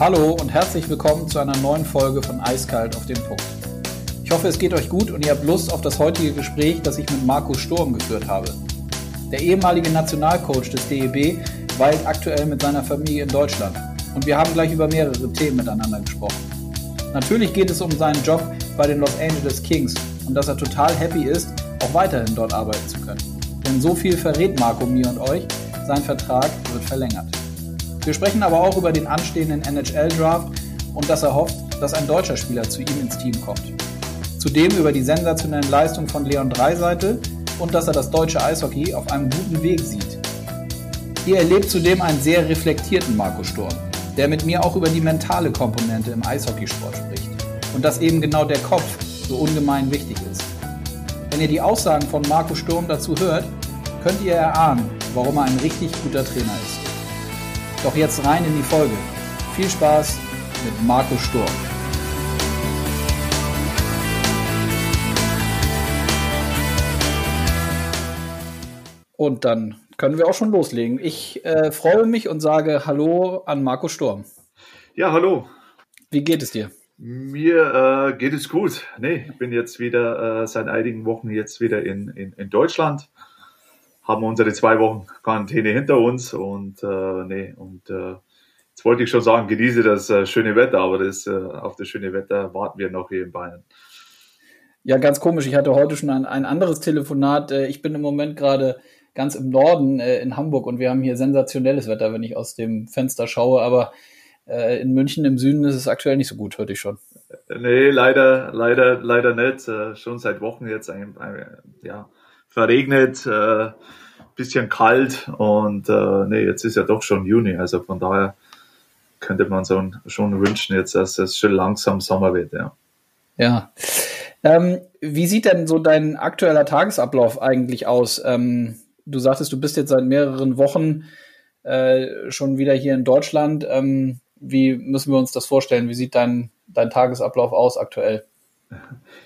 Hallo und herzlich willkommen zu einer neuen Folge von Eiskalt auf den Punkt. Ich hoffe, es geht euch gut und ihr habt Lust auf das heutige Gespräch, das ich mit Markus Sturm geführt habe. Der ehemalige Nationalcoach des DEB weilt aktuell mit seiner Familie in Deutschland und wir haben gleich über mehrere Themen miteinander gesprochen. Natürlich geht es um seinen Job bei den Los Angeles Kings und dass er total happy ist, auch weiterhin dort arbeiten zu können. Denn so viel verrät Marco mir und euch, sein Vertrag wird verlängert. Wir sprechen aber auch über den anstehenden NHL-Draft und dass er hofft, dass ein deutscher Spieler zu ihm ins Team kommt. Zudem über die sensationellen Leistungen von Leon Dreiseitel und dass er das deutsche Eishockey auf einem guten Weg sieht. Ihr erlebt zudem einen sehr reflektierten Marco Sturm, der mit mir auch über die mentale Komponente im Eishockeysport spricht und dass eben genau der Kopf so ungemein wichtig ist. Wenn ihr die Aussagen von Marco Sturm dazu hört, könnt ihr erahnen, warum er ein richtig guter Trainer ist. Doch jetzt rein in die Folge. Viel Spaß mit Marco Sturm. Und dann können wir auch schon loslegen. Ich äh, freue mich und sage Hallo an Marco Sturm. Ja, hallo. Wie geht es dir? Mir äh, geht es gut. Nee, ich bin jetzt wieder äh, seit einigen Wochen jetzt wieder in, in, in Deutschland. Haben unsere zwei Wochen Quarantäne hinter uns und äh, nee, und äh, jetzt wollte ich schon sagen, genieße das äh, schöne Wetter, aber das, äh, auf das schöne Wetter warten wir noch hier in Bayern. Ja, ganz komisch. Ich hatte heute schon ein, ein anderes Telefonat. Äh, ich bin im Moment gerade ganz im Norden äh, in Hamburg und wir haben hier sensationelles Wetter, wenn ich aus dem Fenster schaue, aber äh, in München im Süden ist es aktuell nicht so gut, hörte ich schon. Nee, leider, leider, leider nicht. Äh, schon seit Wochen jetzt ein, ein, ja, verregnet, äh, bisschen kalt und äh, nee, jetzt ist ja doch schon Juni, also von daher könnte man so schon wünschen jetzt, dass es schon langsam Sommer wird, ja. Ja. Ähm, wie sieht denn so dein aktueller Tagesablauf eigentlich aus? Ähm, du sagtest, du bist jetzt seit mehreren Wochen äh, schon wieder hier in Deutschland. Ähm, wie müssen wir uns das vorstellen? Wie sieht dein, dein Tagesablauf aus aktuell?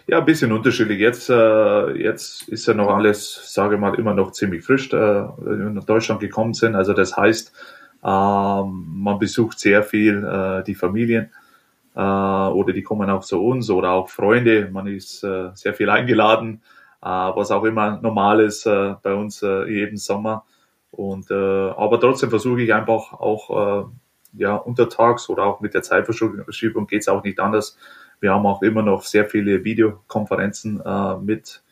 Ja, ein bisschen unterschiedlich. Jetzt, äh, jetzt ist ja noch alles, sage ich mal, immer noch ziemlich frisch, äh, wir nach Deutschland gekommen sind. Also das heißt, äh, man besucht sehr viel äh, die Familien äh, oder die kommen auch zu uns oder auch Freunde. Man ist äh, sehr viel eingeladen äh, was auch immer normal ist äh, bei uns äh, jeden Sommer. Und äh, aber trotzdem versuche ich einfach auch äh, ja untertags oder auch mit der Zeitverschiebung geht es auch nicht anders. Wir haben auch immer noch sehr viele Videokonferenzen äh, mit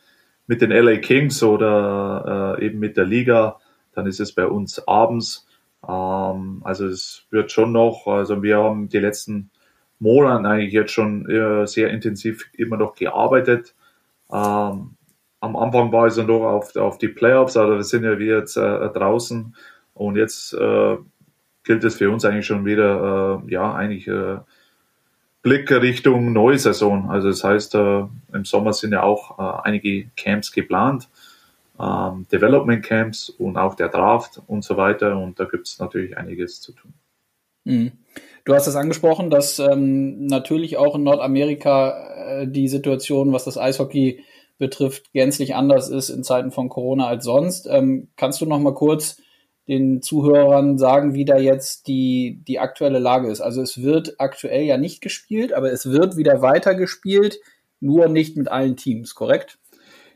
mit den LA Kings oder äh, eben mit der Liga. Dann ist es bei uns abends. Ähm, also es wird schon noch. Also wir haben die letzten Monate eigentlich jetzt schon äh, sehr intensiv immer noch gearbeitet. Ähm, am Anfang war es noch auf, auf die Playoffs, aber wir sind ja wir jetzt äh, draußen und jetzt äh, gilt es für uns eigentlich schon wieder, äh, ja, eigentlich Blick Richtung neue Saison. Also das heißt, äh, im Sommer sind ja auch äh, einige Camps geplant, ähm, Development Camps und auch der Draft und so weiter und da gibt es natürlich einiges zu tun. Mhm. Du hast es angesprochen, dass ähm, natürlich auch in Nordamerika äh, die Situation, was das Eishockey betrifft, gänzlich anders ist in Zeiten von Corona als sonst. Ähm, kannst du noch mal kurz den Zuhörern sagen, wie da jetzt die, die aktuelle Lage ist? Also es wird aktuell ja nicht gespielt, aber es wird wieder weiter gespielt, nur nicht mit allen Teams, korrekt?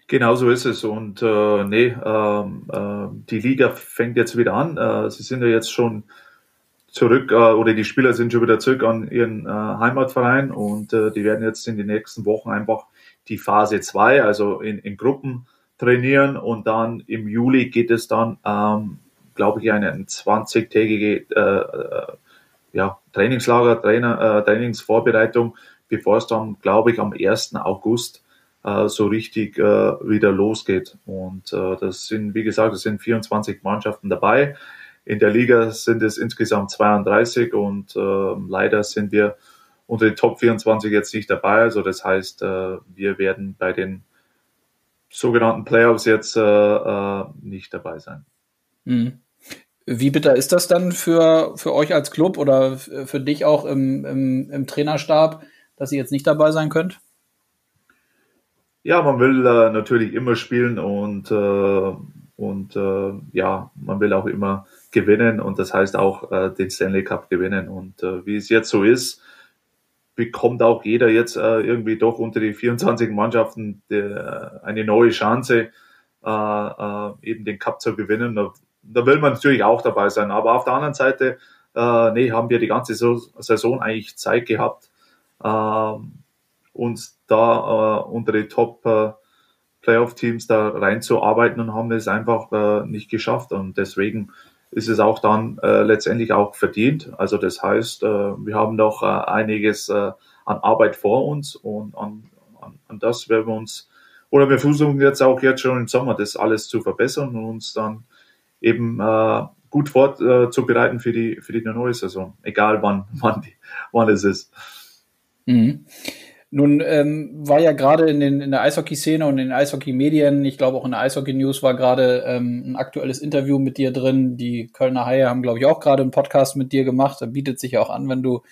Genau so ist es. Und äh, nee, ähm, äh, die Liga fängt jetzt wieder an. Äh, sie sind ja jetzt schon zurück äh, oder die Spieler sind schon wieder zurück an ihren äh, Heimatverein und äh, die werden jetzt in den nächsten Wochen einfach die Phase 2, also in, in Gruppen trainieren und dann im Juli geht es dann, ähm, glaube ich, eine 20-tägige äh, äh, ja, Trainingslager, Trainer, äh, Trainingsvorbereitung, bevor es dann, glaube ich, am 1. August äh, so richtig äh, wieder losgeht. Und äh, das sind, wie gesagt, es sind 24 Mannschaften dabei. In der Liga sind es insgesamt 32 und leider sind wir unter den Top 24 jetzt nicht dabei. Also das heißt, wir werden bei den sogenannten Playoffs jetzt nicht dabei sein. Mhm. Wie bitter ist das dann für, für euch als Club oder für dich auch im, im, im Trainerstab, dass ihr jetzt nicht dabei sein könnt? Ja, man will äh, natürlich immer spielen und, äh, und äh, ja, man will auch immer gewinnen und das heißt auch äh, den Stanley Cup gewinnen. Und äh, wie es jetzt so ist, bekommt auch jeder jetzt äh, irgendwie doch unter die 24 Mannschaften der, eine neue Chance, eben den Cup zu gewinnen. Da, will man natürlich auch dabei sein. Aber auf der anderen Seite, äh, nee, haben wir die ganze Saison eigentlich Zeit gehabt, äh, uns da äh, unter die Top äh, Playoff-Teams da reinzuarbeiten und haben es einfach äh, nicht geschafft. Und deswegen ist es auch dann äh, letztendlich auch verdient. Also das heißt, äh, wir haben noch äh, einiges äh, an Arbeit vor uns und an, an, an das werden wir uns, oder wir versuchen jetzt auch jetzt schon im Sommer das alles zu verbessern und uns dann eben äh, gut vorzubereiten für die, für die neue Saison, egal wann, wann, die, wann es ist. Mhm. Nun ähm, war ja gerade in, in der Eishockey-Szene und in den Eishockey-Medien, ich glaube auch in der Eishockey-News war gerade ähm, ein aktuelles Interview mit dir drin. Die Kölner Haie haben, glaube ich, auch gerade einen Podcast mit dir gemacht. Da bietet sich ja auch an, wenn du,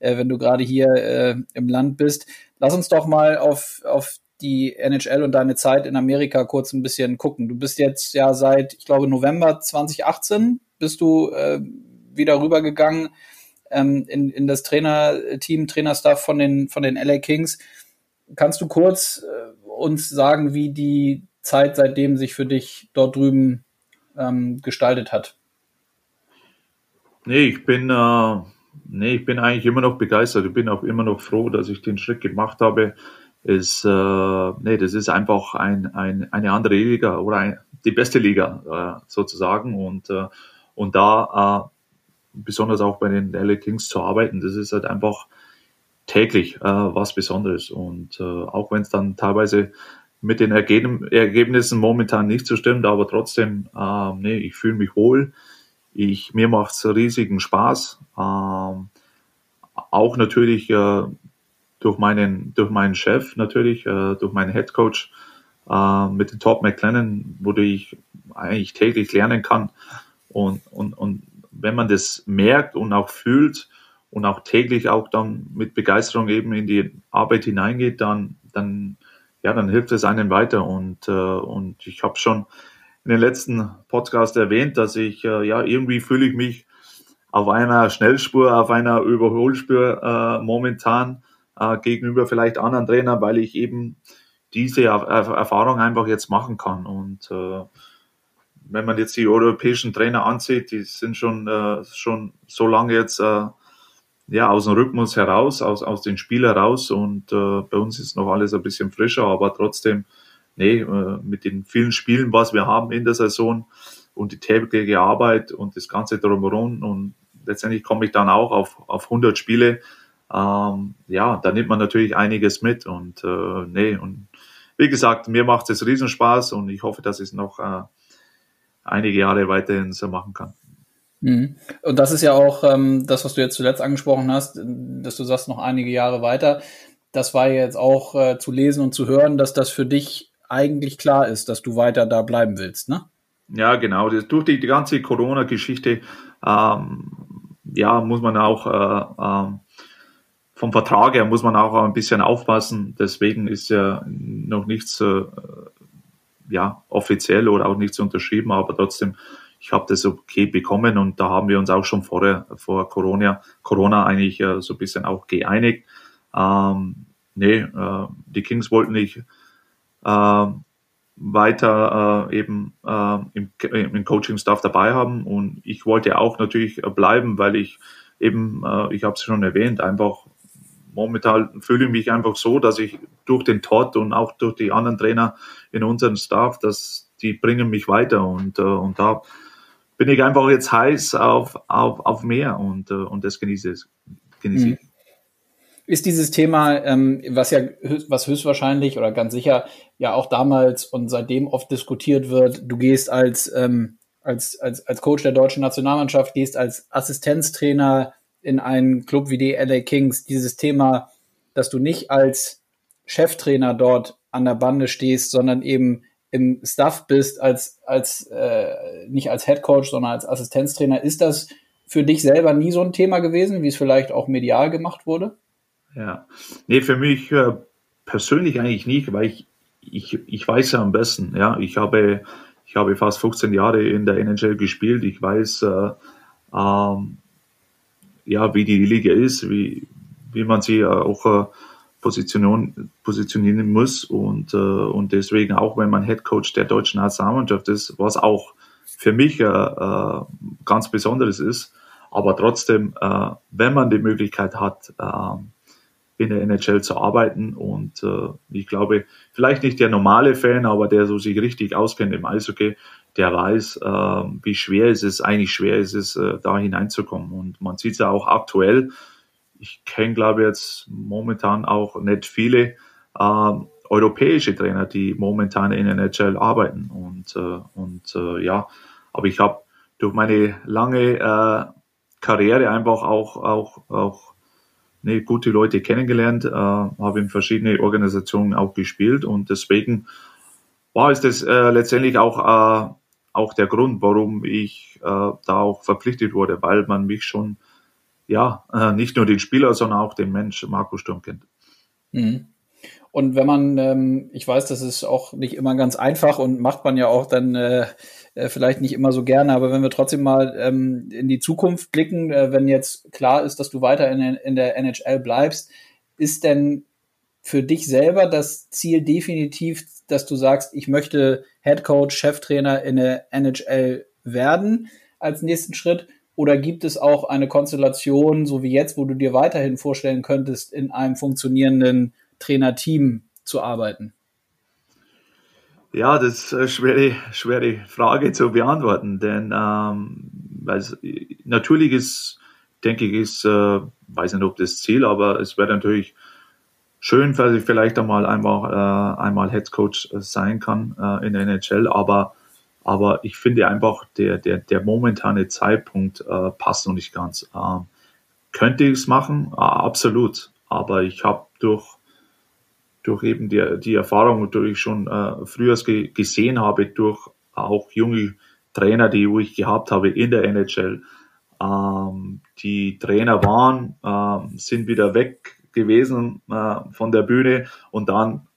äh, du gerade hier äh, im Land bist. Lass uns doch mal auf, auf die NHL und deine Zeit in Amerika kurz ein bisschen gucken. Du bist jetzt ja seit, ich glaube, November 2018 bist du äh, wieder rübergegangen ähm, in, in das Trainerteam, Trainerstaff von den, von den LA Kings. Kannst du kurz äh, uns sagen, wie die Zeit seitdem sich für dich dort drüben ähm, gestaltet hat? Nee, ich bin, äh, nee, ich bin eigentlich immer noch begeistert. Ich bin auch immer noch froh, dass ich den Schritt gemacht habe. Es, äh, nee, das ist einfach ein, ein, eine andere Liga oder ein, die beste Liga äh, sozusagen. Und, äh, und da äh, besonders auch bei den LA Kings zu arbeiten, das ist halt einfach täglich äh, was Besonderes. Und äh, auch wenn es dann teilweise mit den Ergeb Ergebnissen momentan nicht so stimmt, aber trotzdem, äh, nee, ich fühle mich wohl. Ich, mir macht es riesigen Spaß. Ähm, auch natürlich äh, durch, meinen, durch meinen Chef, natürlich, äh, durch meinen Head Coach äh, mit dem Top McLennan, wo ich eigentlich täglich lernen kann. Und, und, und wenn man das merkt und auch fühlt und auch täglich auch dann mit Begeisterung eben in die Arbeit hineingeht, dann, dann, ja, dann hilft es einem weiter. Und, äh, und ich habe schon in den letzten Podcast erwähnt, dass ich, äh, ja, irgendwie fühle ich mich auf einer Schnellspur, auf einer Überholspur äh, momentan äh, gegenüber vielleicht anderen Trainern, weil ich eben diese Erfahrung einfach jetzt machen kann. Und äh, wenn man jetzt die europäischen Trainer ansieht, die sind schon, äh, schon so lange jetzt äh, ja, aus dem Rhythmus heraus, aus, aus den Spiel heraus und äh, bei uns ist noch alles ein bisschen frischer, aber trotzdem, nee, äh, mit den vielen Spielen, was wir haben in der Saison und die tägliche Arbeit und das Ganze drumherum und letztendlich komme ich dann auch auf, auf 100 Spiele, ähm, ja, da nimmt man natürlich einiges mit und äh, nee, und wie gesagt, mir macht es Riesenspaß und ich hoffe, dass es noch äh, einige Jahre weiterhin so machen kann. Mhm. Und das ist ja auch ähm, das, was du jetzt zuletzt angesprochen hast, dass du sagst, noch einige Jahre weiter. Das war jetzt auch äh, zu lesen und zu hören, dass das für dich eigentlich klar ist, dass du weiter da bleiben willst, ne? Ja, genau. Das, durch die, die ganze Corona-Geschichte, ähm, ja, muss man auch äh, äh, vom Vertrag her muss man auch ein bisschen aufpassen. Deswegen ist ja noch nichts äh, ja, offiziell oder auch nichts unterschrieben, aber trotzdem, ich habe das okay bekommen und da haben wir uns auch schon vorher, vor Corona, Corona eigentlich äh, so ein bisschen auch geeinigt. Ähm, nee, äh, die Kings wollten nicht äh, weiter äh, eben äh, im, im Coaching-Staff dabei haben und ich wollte auch natürlich bleiben, weil ich eben, äh, ich habe es schon erwähnt, einfach momentan fühle ich mich einfach so, dass ich durch den Todd und auch durch die anderen Trainer in unserem Staff, dass die bringen mich weiter und, äh, und da bin ich einfach jetzt heiß auf, auf, auf mehr und, äh, und das genieße, genieße ich. Mhm. Ist dieses Thema, ähm, was ja was höchstwahrscheinlich oder ganz sicher ja auch damals und seitdem oft diskutiert wird, du gehst als, ähm, als, als, als Coach der deutschen Nationalmannschaft, gehst als Assistenztrainer in einen Club wie die LA Kings, dieses Thema, dass du nicht als Cheftrainer dort an der Bande stehst, sondern eben im Staff bist, als, als äh, nicht als Head Coach, sondern als Assistenztrainer. Ist das für dich selber nie so ein Thema gewesen, wie es vielleicht auch medial gemacht wurde? Ja, nee, für mich äh, persönlich eigentlich nicht, weil ich, ich, ich weiß ja am besten, ja, ich habe ich habe fast 15 Jahre in der NHL gespielt. Ich weiß, äh, ähm, ja, wie die Liga ist, wie, wie man sie auch äh, positionieren, positionieren muss. Und, äh, und deswegen, auch wenn man Head Coach der deutschen Nationalmannschaft ist, was auch für mich äh, ganz Besonderes ist, aber trotzdem, wenn man die Möglichkeit hat, in der NHL zu arbeiten und äh, ich glaube, vielleicht nicht der normale Fan, aber der so sich richtig auskennt im Eishockey, der weiß, äh, wie schwer es ist, eigentlich schwer ist es, äh, da hineinzukommen. Und man sieht es ja auch aktuell. Ich kenne, glaube ich, jetzt momentan auch nicht viele äh, europäische Trainer, die momentan in der NHL arbeiten. Und, äh, und äh, ja, aber ich habe durch meine lange äh, Karriere einfach auch, auch, auch nee, gute Leute kennengelernt, habe in verschiedene Organisationen auch gespielt und deswegen war es das letztendlich auch auch der Grund, warum ich äh, da auch verpflichtet wurde, weil man mich schon, ja, äh, nicht nur den Spieler, sondern auch den Mensch Marco Sturm kennt. Mhm. Und wenn man, ähm, ich weiß, das ist auch nicht immer ganz einfach und macht man ja auch dann äh, äh vielleicht nicht immer so gerne, aber wenn wir trotzdem mal ähm, in die Zukunft blicken, äh, wenn jetzt klar ist, dass du weiter in, in der NHL bleibst, ist denn für dich selber das Ziel definitiv, dass du sagst, ich möchte Head Coach, Cheftrainer in der NHL werden als nächsten Schritt? Oder gibt es auch eine Konstellation, so wie jetzt, wo du dir weiterhin vorstellen könntest, in einem funktionierenden Trainerteam zu arbeiten? Ja, das ist eine schwere, schwere Frage zu beantworten, denn ähm, natürlich ist, denke ich, ist, äh, weiß nicht, ob das Ziel, aber es wäre natürlich schön, weil ich vielleicht einmal einmal, äh, einmal Head Coach äh, sein kann äh, in der NHL, aber, aber ich finde einfach, der, der, der momentane Zeitpunkt äh, passt noch nicht ganz. Ähm, könnte ich es machen? Äh, absolut. Aber ich habe durch, durch eben die, die Erfahrung, die ich schon äh, früher ge gesehen habe, durch auch junge Trainer, die ich gehabt habe in der NHL, ähm, die Trainer waren, ähm, sind wieder weg gewesen äh, von der Bühne und dann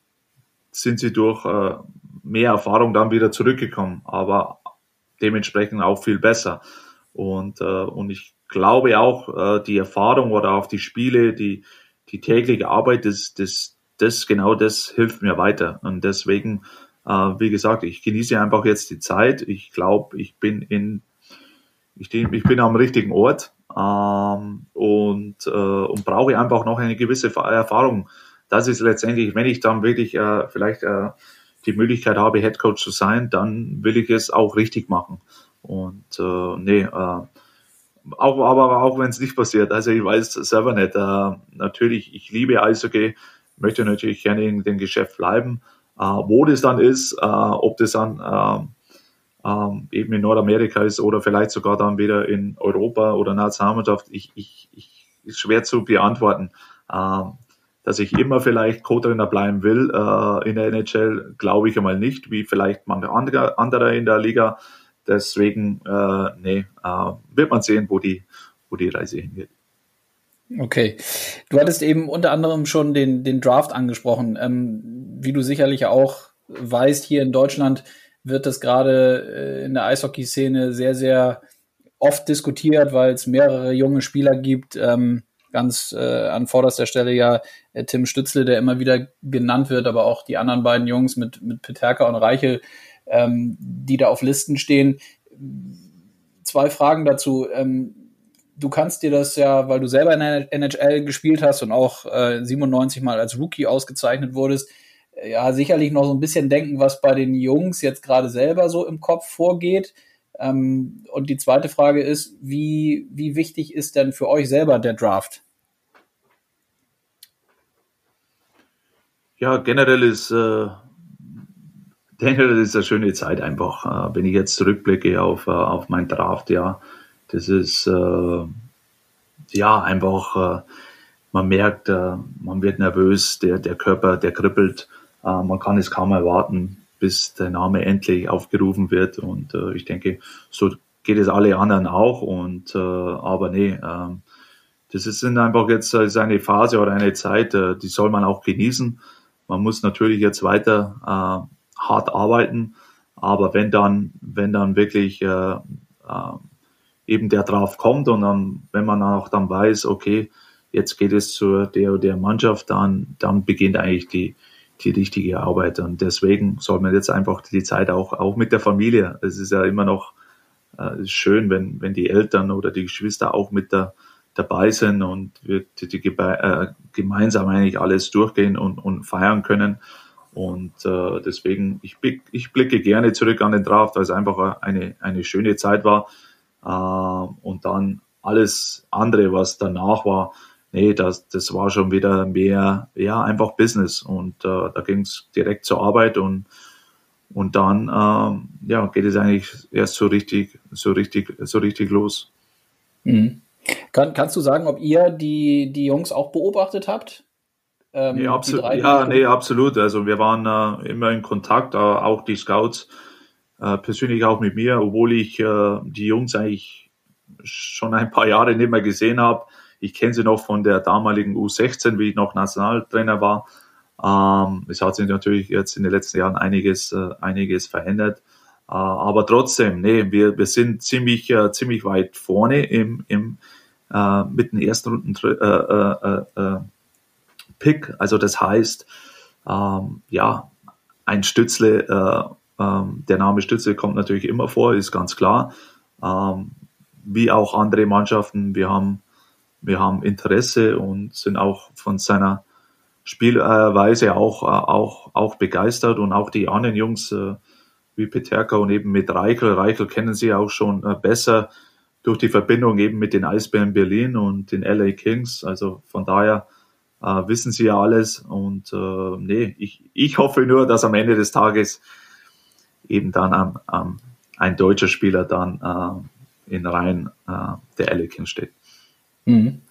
sind sie durch äh, mehr Erfahrung dann wieder zurückgekommen, aber dementsprechend auch viel besser. Und, äh, und ich glaube auch, äh, die Erfahrung oder auch die Spiele, die, die tägliche Arbeit, das, das, das genau das hilft mir weiter. Und deswegen, äh, wie gesagt, ich genieße einfach jetzt die Zeit. Ich glaube, ich bin in, ich, ich bin am richtigen Ort ähm, und, äh, und brauche einfach noch eine gewisse Erfahrung. Das ist letztendlich, wenn ich dann wirklich äh, vielleicht äh, die Möglichkeit habe, Head Coach zu sein, dann will ich es auch richtig machen. Und äh, nee, äh, auch, aber auch wenn es nicht passiert, also ich weiß selber nicht. Äh, natürlich, ich liebe Eishockey, möchte natürlich gerne in dem Geschäft bleiben. Äh, wo das dann ist, äh, ob das dann äh, ähm, eben in Nordamerika ist oder vielleicht sogar dann wieder in Europa oder Nationalmannschaft, ich, ich, ich ist schwer zu beantworten. Ähm, dass ich immer vielleicht Co-Trainer bleiben will äh, in der NHL, glaube ich einmal nicht, wie vielleicht manche andere, andere in der Liga. Deswegen, äh, nee, äh, wird man sehen, wo die, wo die Reise hingeht. Okay. Du hattest eben unter anderem schon den, den Draft angesprochen. Ähm, wie du sicherlich auch weißt, hier in Deutschland wird das gerade äh, in der Eishockey-Szene sehr, sehr oft diskutiert, weil es mehrere junge Spieler gibt. Ähm, ganz äh, an vorderster Stelle ja äh, Tim Stützle, der immer wieder genannt wird, aber auch die anderen beiden Jungs mit, mit Peterka und Reichel, ähm, die da auf Listen stehen. Zwei Fragen dazu. Ähm, du kannst dir das ja, weil du selber in der NHL gespielt hast und auch äh, 97 Mal als Rookie ausgezeichnet wurdest, ja sicherlich noch so ein bisschen denken, was bei den Jungs jetzt gerade selber so im Kopf vorgeht. Ähm, und die zweite Frage ist, wie, wie wichtig ist denn für euch selber der Draft? Ja, generell ist, äh, generell ist eine schöne Zeit einfach. Äh, wenn ich jetzt zurückblicke auf, äh, auf mein Draft, ja, das ist äh, ja einfach, äh, man merkt, äh, man wird nervös, der, der Körper, der kribbelt. Äh, man kann es kaum erwarten, bis der Name endlich aufgerufen wird. Und äh, ich denke, so geht es alle anderen auch. Und äh, aber nee, äh, das ist einfach jetzt ist eine Phase oder eine Zeit, äh, die soll man auch genießen. Man muss natürlich jetzt weiter äh, hart arbeiten, Aber wenn dann, wenn dann wirklich äh, äh, eben der drauf kommt und dann, wenn man auch dann weiß, okay, jetzt geht es zu der oder der Mannschaft, dann, dann beginnt eigentlich die, die richtige Arbeit. Und deswegen soll man jetzt einfach die Zeit auch, auch mit der Familie. Es ist ja immer noch äh, schön, wenn, wenn die Eltern oder die Geschwister auch mit der, dabei sind und wir die, die, äh, gemeinsam eigentlich alles durchgehen und, und feiern können. Und äh, deswegen, ich, ich blicke gerne zurück an den Draft, weil es einfach eine, eine schöne Zeit war. Äh, und dann alles andere, was danach war, nee, das, das war schon wieder mehr, ja, einfach Business. Und äh, da ging es direkt zur Arbeit und, und dann ähm, ja, geht es eigentlich erst so richtig, so richtig, so richtig los. Mhm. Kann, kannst du sagen, ob ihr die, die Jungs auch beobachtet habt? Ähm, nee, absolut, ja, nee, absolut. Also wir waren äh, immer in Kontakt, äh, auch die Scouts, äh, persönlich auch mit mir, obwohl ich äh, die Jungs eigentlich schon ein paar Jahre nicht mehr gesehen habe. Ich kenne sie noch von der damaligen U16, wie ich noch Nationaltrainer war. Ähm, es hat sich natürlich jetzt in den letzten Jahren einiges, äh, einiges verändert. Äh, aber trotzdem, nee, wir, wir sind ziemlich, äh, ziemlich weit vorne im, im, äh, mit dem ersten Runden äh, äh, Pick. Also das heißt, ähm, ja, ein Stützle, ähm, der Name Stützle kommt natürlich immer vor, ist ganz klar. Ähm, wie auch andere Mannschaften, wir haben wir haben Interesse und sind auch von seiner Spielweise auch, auch, auch begeistert und auch die anderen Jungs äh, wie Peterka und eben mit Reichel. Reichel kennen sie auch schon äh, besser durch die Verbindung eben mit den Eisbären Berlin und den LA Kings. Also von daher äh, wissen sie ja alles und äh, nee, ich, ich hoffe nur, dass am Ende des Tages eben dann am, ein deutscher Spieler dann äh, in Reihen äh, der LA Kings steht. Mhm.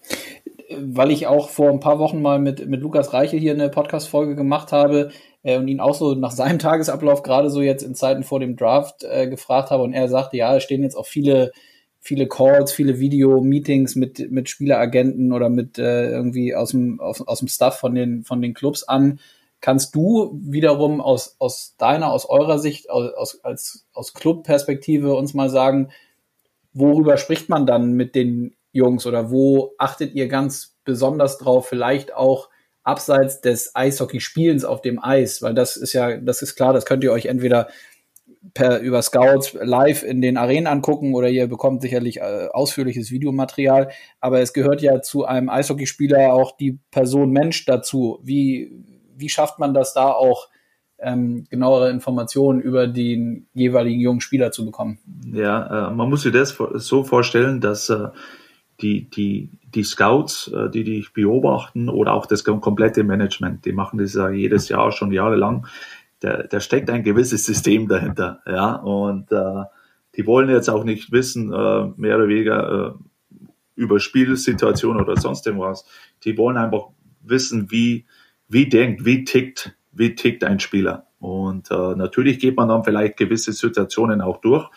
Weil ich auch vor ein paar Wochen mal mit, mit Lukas Reiche hier eine Podcast-Folge gemacht habe äh, und ihn auch so nach seinem Tagesablauf gerade so jetzt in Zeiten vor dem Draft äh, gefragt habe und er sagte, ja, es stehen jetzt auch viele, viele Calls, viele Video-Meetings mit, mit Spieleragenten oder mit äh, irgendwie aus dem, aus, aus dem Stuff von den, von den Clubs an. Kannst du wiederum aus, aus deiner, aus eurer Sicht, aus, als, aus Club-Perspektive uns mal sagen, worüber spricht man dann mit den Jungs oder wo achtet ihr ganz besonders drauf, vielleicht auch abseits des Eishockeyspielens auf dem Eis, weil das ist ja, das ist klar, das könnt ihr euch entweder per über Scouts live in den Arenen angucken oder ihr bekommt sicherlich äh, ausführliches Videomaterial, aber es gehört ja zu einem Eishockeyspieler auch die Person Mensch dazu. Wie wie schafft man das da auch ähm, genauere Informationen über den jeweiligen jungen Spieler zu bekommen? Ja, äh, man muss sich das so vorstellen, dass äh, die, die, die Scouts, äh, die dich beobachten oder auch das komplette Management, die machen das ja jedes Jahr schon jahrelang. Da, da steckt ein gewisses System dahinter, ja, und äh, die wollen jetzt auch nicht wissen, äh, mehr oder weniger äh, über Spielsituationen oder sonst irgendwas. Die wollen einfach wissen, wie, wie denkt, wie tickt, wie tickt ein Spieler. Und äh, natürlich geht man dann vielleicht gewisse Situationen auch durch.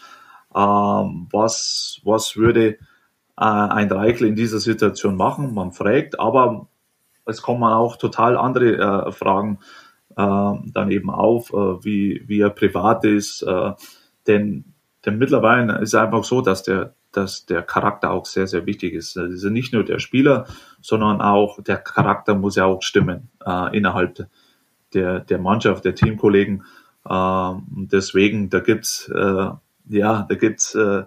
Ähm, was, was würde äh, ein Reichel in dieser Situation machen? Man fragt, aber es kommen auch total andere äh, Fragen äh, dann eben auf, äh, wie, wie er privat ist. Äh, denn, denn mittlerweile ist es einfach so, dass der, dass der Charakter auch sehr, sehr wichtig ist. Es ist nicht nur der Spieler, sondern auch der Charakter muss ja auch stimmen äh, innerhalb der, der Mannschaft, der Teamkollegen. Äh, deswegen, da gibt's äh, ja, da gibt's äh,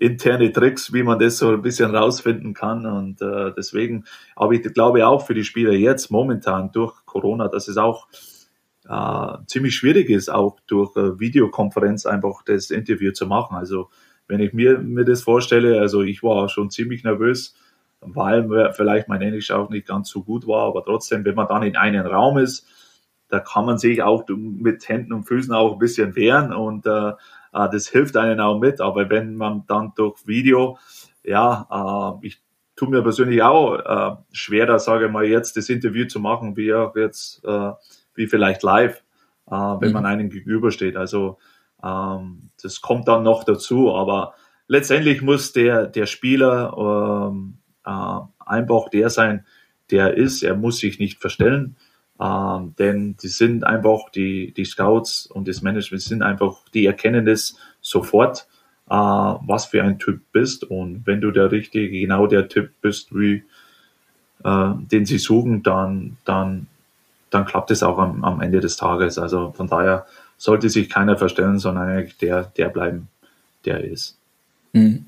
interne Tricks, wie man das so ein bisschen rausfinden kann. Und äh, deswegen, aber ich glaube auch für die Spieler jetzt momentan durch Corona, dass es auch äh, ziemlich schwierig ist, auch durch äh, Videokonferenz einfach das Interview zu machen. Also wenn ich mir, mir das vorstelle, also ich war schon ziemlich nervös, weil vielleicht mein Englisch auch nicht ganz so gut war, aber trotzdem, wenn man dann in einem Raum ist, da kann man sich auch mit Händen und Füßen auch ein bisschen wehren und äh, äh, das hilft einen auch mit. Aber wenn man dann durch Video, ja, äh, ich tue mir persönlich auch äh, schwerer, sage ich mal, jetzt das Interview zu machen, wie auch jetzt, äh, wie vielleicht live, äh, wenn mhm. man einem gegenübersteht. Also ähm, das kommt dann noch dazu, aber letztendlich muss der, der Spieler ähm, äh, einfach der sein, der ist. Er muss sich nicht verstellen. Ähm, denn die sind einfach, die, die Scouts und das Management sind einfach, die erkennen das sofort, äh, was für ein Typ bist. Und wenn du der richtige, genau der Typ bist, wie äh, den sie suchen, dann, dann, dann klappt es auch am, am Ende des Tages. Also von daher sollte sich keiner verstellen, sondern eigentlich der, der bleiben, der ist. Mhm.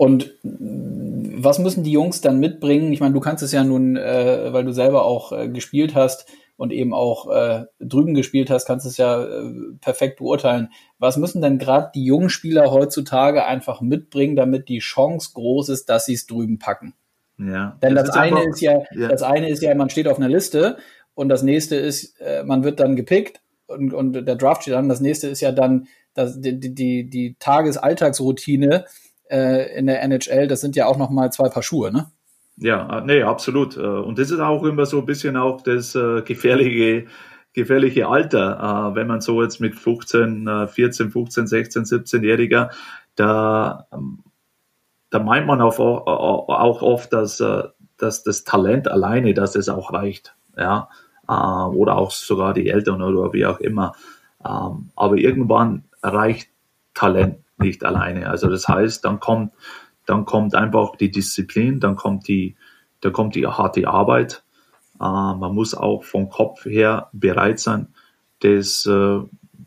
Und was müssen die Jungs dann mitbringen? Ich meine, du kannst es ja nun, äh, weil du selber auch äh, gespielt hast und eben auch äh, drüben gespielt hast, kannst es ja äh, perfekt beurteilen. Was müssen denn gerade die jungen Spieler heutzutage einfach mitbringen, damit die Chance groß ist, dass sie es drüben packen? Ja. Denn das, das eine einfach, ist ja, ja, das eine ist ja, man steht auf einer Liste und das nächste ist, äh, man wird dann gepickt und, und der Draft steht an. Das nächste ist ja dann das, die, die, die Tagesalltagsroutine äh, in der NHL, das sind ja auch noch mal zwei Paar Schuhe, ne? Ja, äh, nee, absolut. Äh, und das ist auch immer so ein bisschen auch das äh, gefährliche, gefährliche Alter, wenn man so jetzt mit 15, 14, 15, 16, 17-Jähriger, da, ähm, da meint man auch, auch oft, dass, dass das Talent alleine, dass es auch reicht, ja, oder auch sogar die Eltern oder wie auch immer. Ähm, aber irgendwann reicht Talent nicht alleine. Also das heißt, dann kommt, dann kommt einfach die Disziplin, dann kommt die, dann kommt die harte Arbeit. Äh, man muss auch vom Kopf her bereit sein, das, äh,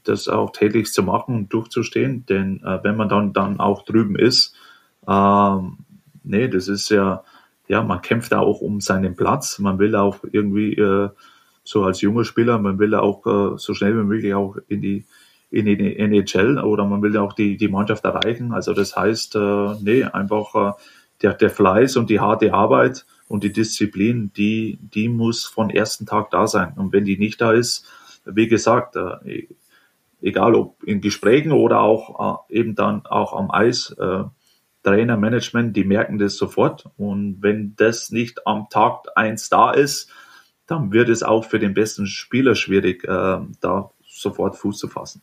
das auch täglich zu machen und durchzustehen. Denn äh, wenn man dann, dann auch drüben ist, äh, nee, das ist ja, ja, man kämpft auch um seinen Platz. Man will auch irgendwie, äh, so als junger Spieler, man will auch äh, so schnell wie möglich auch in die, in die NHL oder man will auch die, die Mannschaft erreichen. Also das heißt, äh, nee, einfach äh, der, der Fleiß und die harte Arbeit und die Disziplin, die, die muss von ersten Tag da sein. Und wenn die nicht da ist, wie gesagt, äh, egal ob in Gesprächen oder auch äh, eben dann auch am Eis, äh, Trainer, Management, die merken das sofort. Und wenn das nicht am Tag eins da ist, dann wird es auch für den besten Spieler schwierig, äh, da sofort Fuß zu fassen.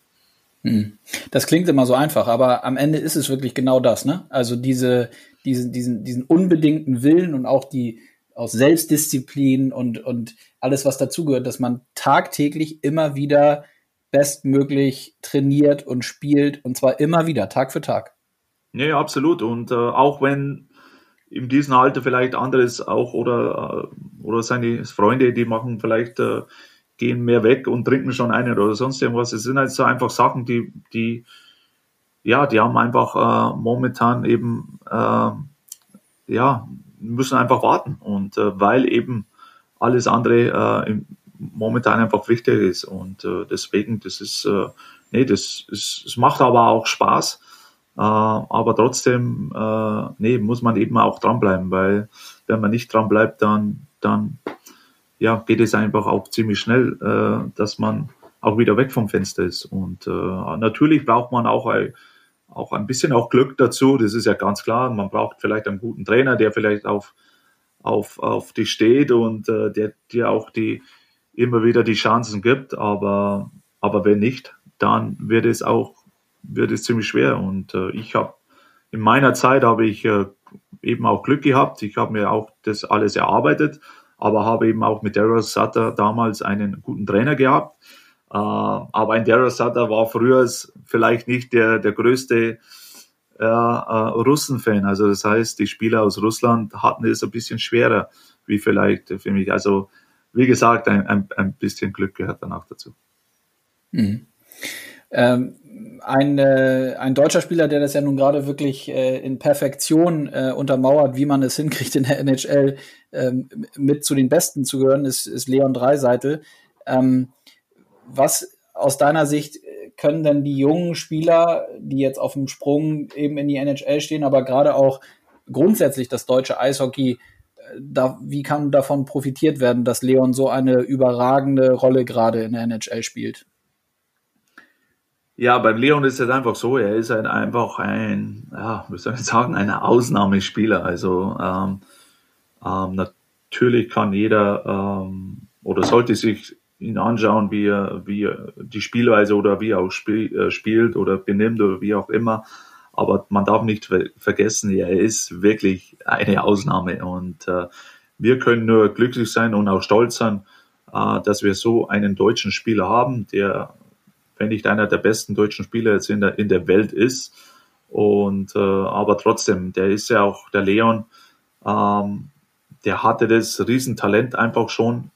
Hm. Das klingt immer so einfach, aber am Ende ist es wirklich genau das, ne? Also diese, diesen, diesen, diesen unbedingten Willen und auch die aus Selbstdisziplin und, und alles, was dazugehört, dass man tagtäglich immer wieder bestmöglich trainiert und spielt und zwar immer wieder, Tag für Tag. Ja, absolut. Und äh, auch wenn in diesem Alter vielleicht anderes auch oder, äh, oder seine Freunde, die machen vielleicht äh, gehen mehr weg und trinken schon einen oder sonst irgendwas. Es sind halt so einfach Sachen, die, die, ja, die haben einfach äh, momentan eben, äh, ja, müssen einfach warten. Und äh, weil eben alles andere äh, momentan einfach wichtig ist. Und äh, deswegen, das ist, äh, nee, das, ist, es macht aber auch Spaß. Aber trotzdem, nee, muss man eben auch dranbleiben, weil wenn man nicht dranbleibt, dann, dann ja, geht es einfach auch ziemlich schnell, äh, dass man auch wieder weg vom Fenster ist. Und äh, natürlich braucht man auch, ein, auch ein bisschen auch Glück dazu, das ist ja ganz klar. Man braucht vielleicht einen guten Trainer, der vielleicht auf, auf, auf dich steht und äh, der dir auch die immer wieder die Chancen gibt. Aber, aber wenn nicht, dann wird es auch wird es ziemlich schwer. Und äh, ich habe in meiner Zeit habe ich äh, eben auch Glück gehabt. Ich habe mir auch das alles erarbeitet aber habe eben auch mit Daryl Sutter damals einen guten Trainer gehabt. Äh, aber ein Daryl Sutter war früher vielleicht nicht der, der größte äh, äh, Russen-Fan. Also das heißt, die Spieler aus Russland hatten es ein bisschen schwerer, wie vielleicht für mich. Also wie gesagt, ein, ein, ein bisschen Glück gehört dann auch dazu. Mhm. Ähm, ein, äh, ein deutscher Spieler, der das ja nun gerade wirklich äh, in Perfektion äh, untermauert, wie man es hinkriegt, in der NHL ähm, mit zu den Besten zu gehören, ist, ist Leon Dreiseitel. Ähm, was aus deiner Sicht können denn die jungen Spieler, die jetzt auf dem Sprung eben in die NHL stehen, aber gerade auch grundsätzlich das deutsche Eishockey, äh, da, wie kann davon profitiert werden, dass Leon so eine überragende Rolle gerade in der NHL spielt? Ja, beim Leon ist es einfach so, er ist ein, einfach ein, ja, wie soll ich sagen, ein Ausnahmespieler. Also ähm, ähm, natürlich kann jeder ähm, oder sollte sich ihn anschauen, wie er, wie er die Spielweise oder wie er auch spiel, äh, spielt oder benimmt oder wie auch immer. Aber man darf nicht ver vergessen, er ist wirklich eine Ausnahme und äh, wir können nur glücklich sein und auch stolz sein, äh, dass wir so einen deutschen Spieler haben, der, wenn nicht einer der besten deutschen Spieler jetzt in der, in der Welt ist. Und äh, aber trotzdem, der ist ja auch der Leon, ähm, der hatte das Riesentalent einfach schon,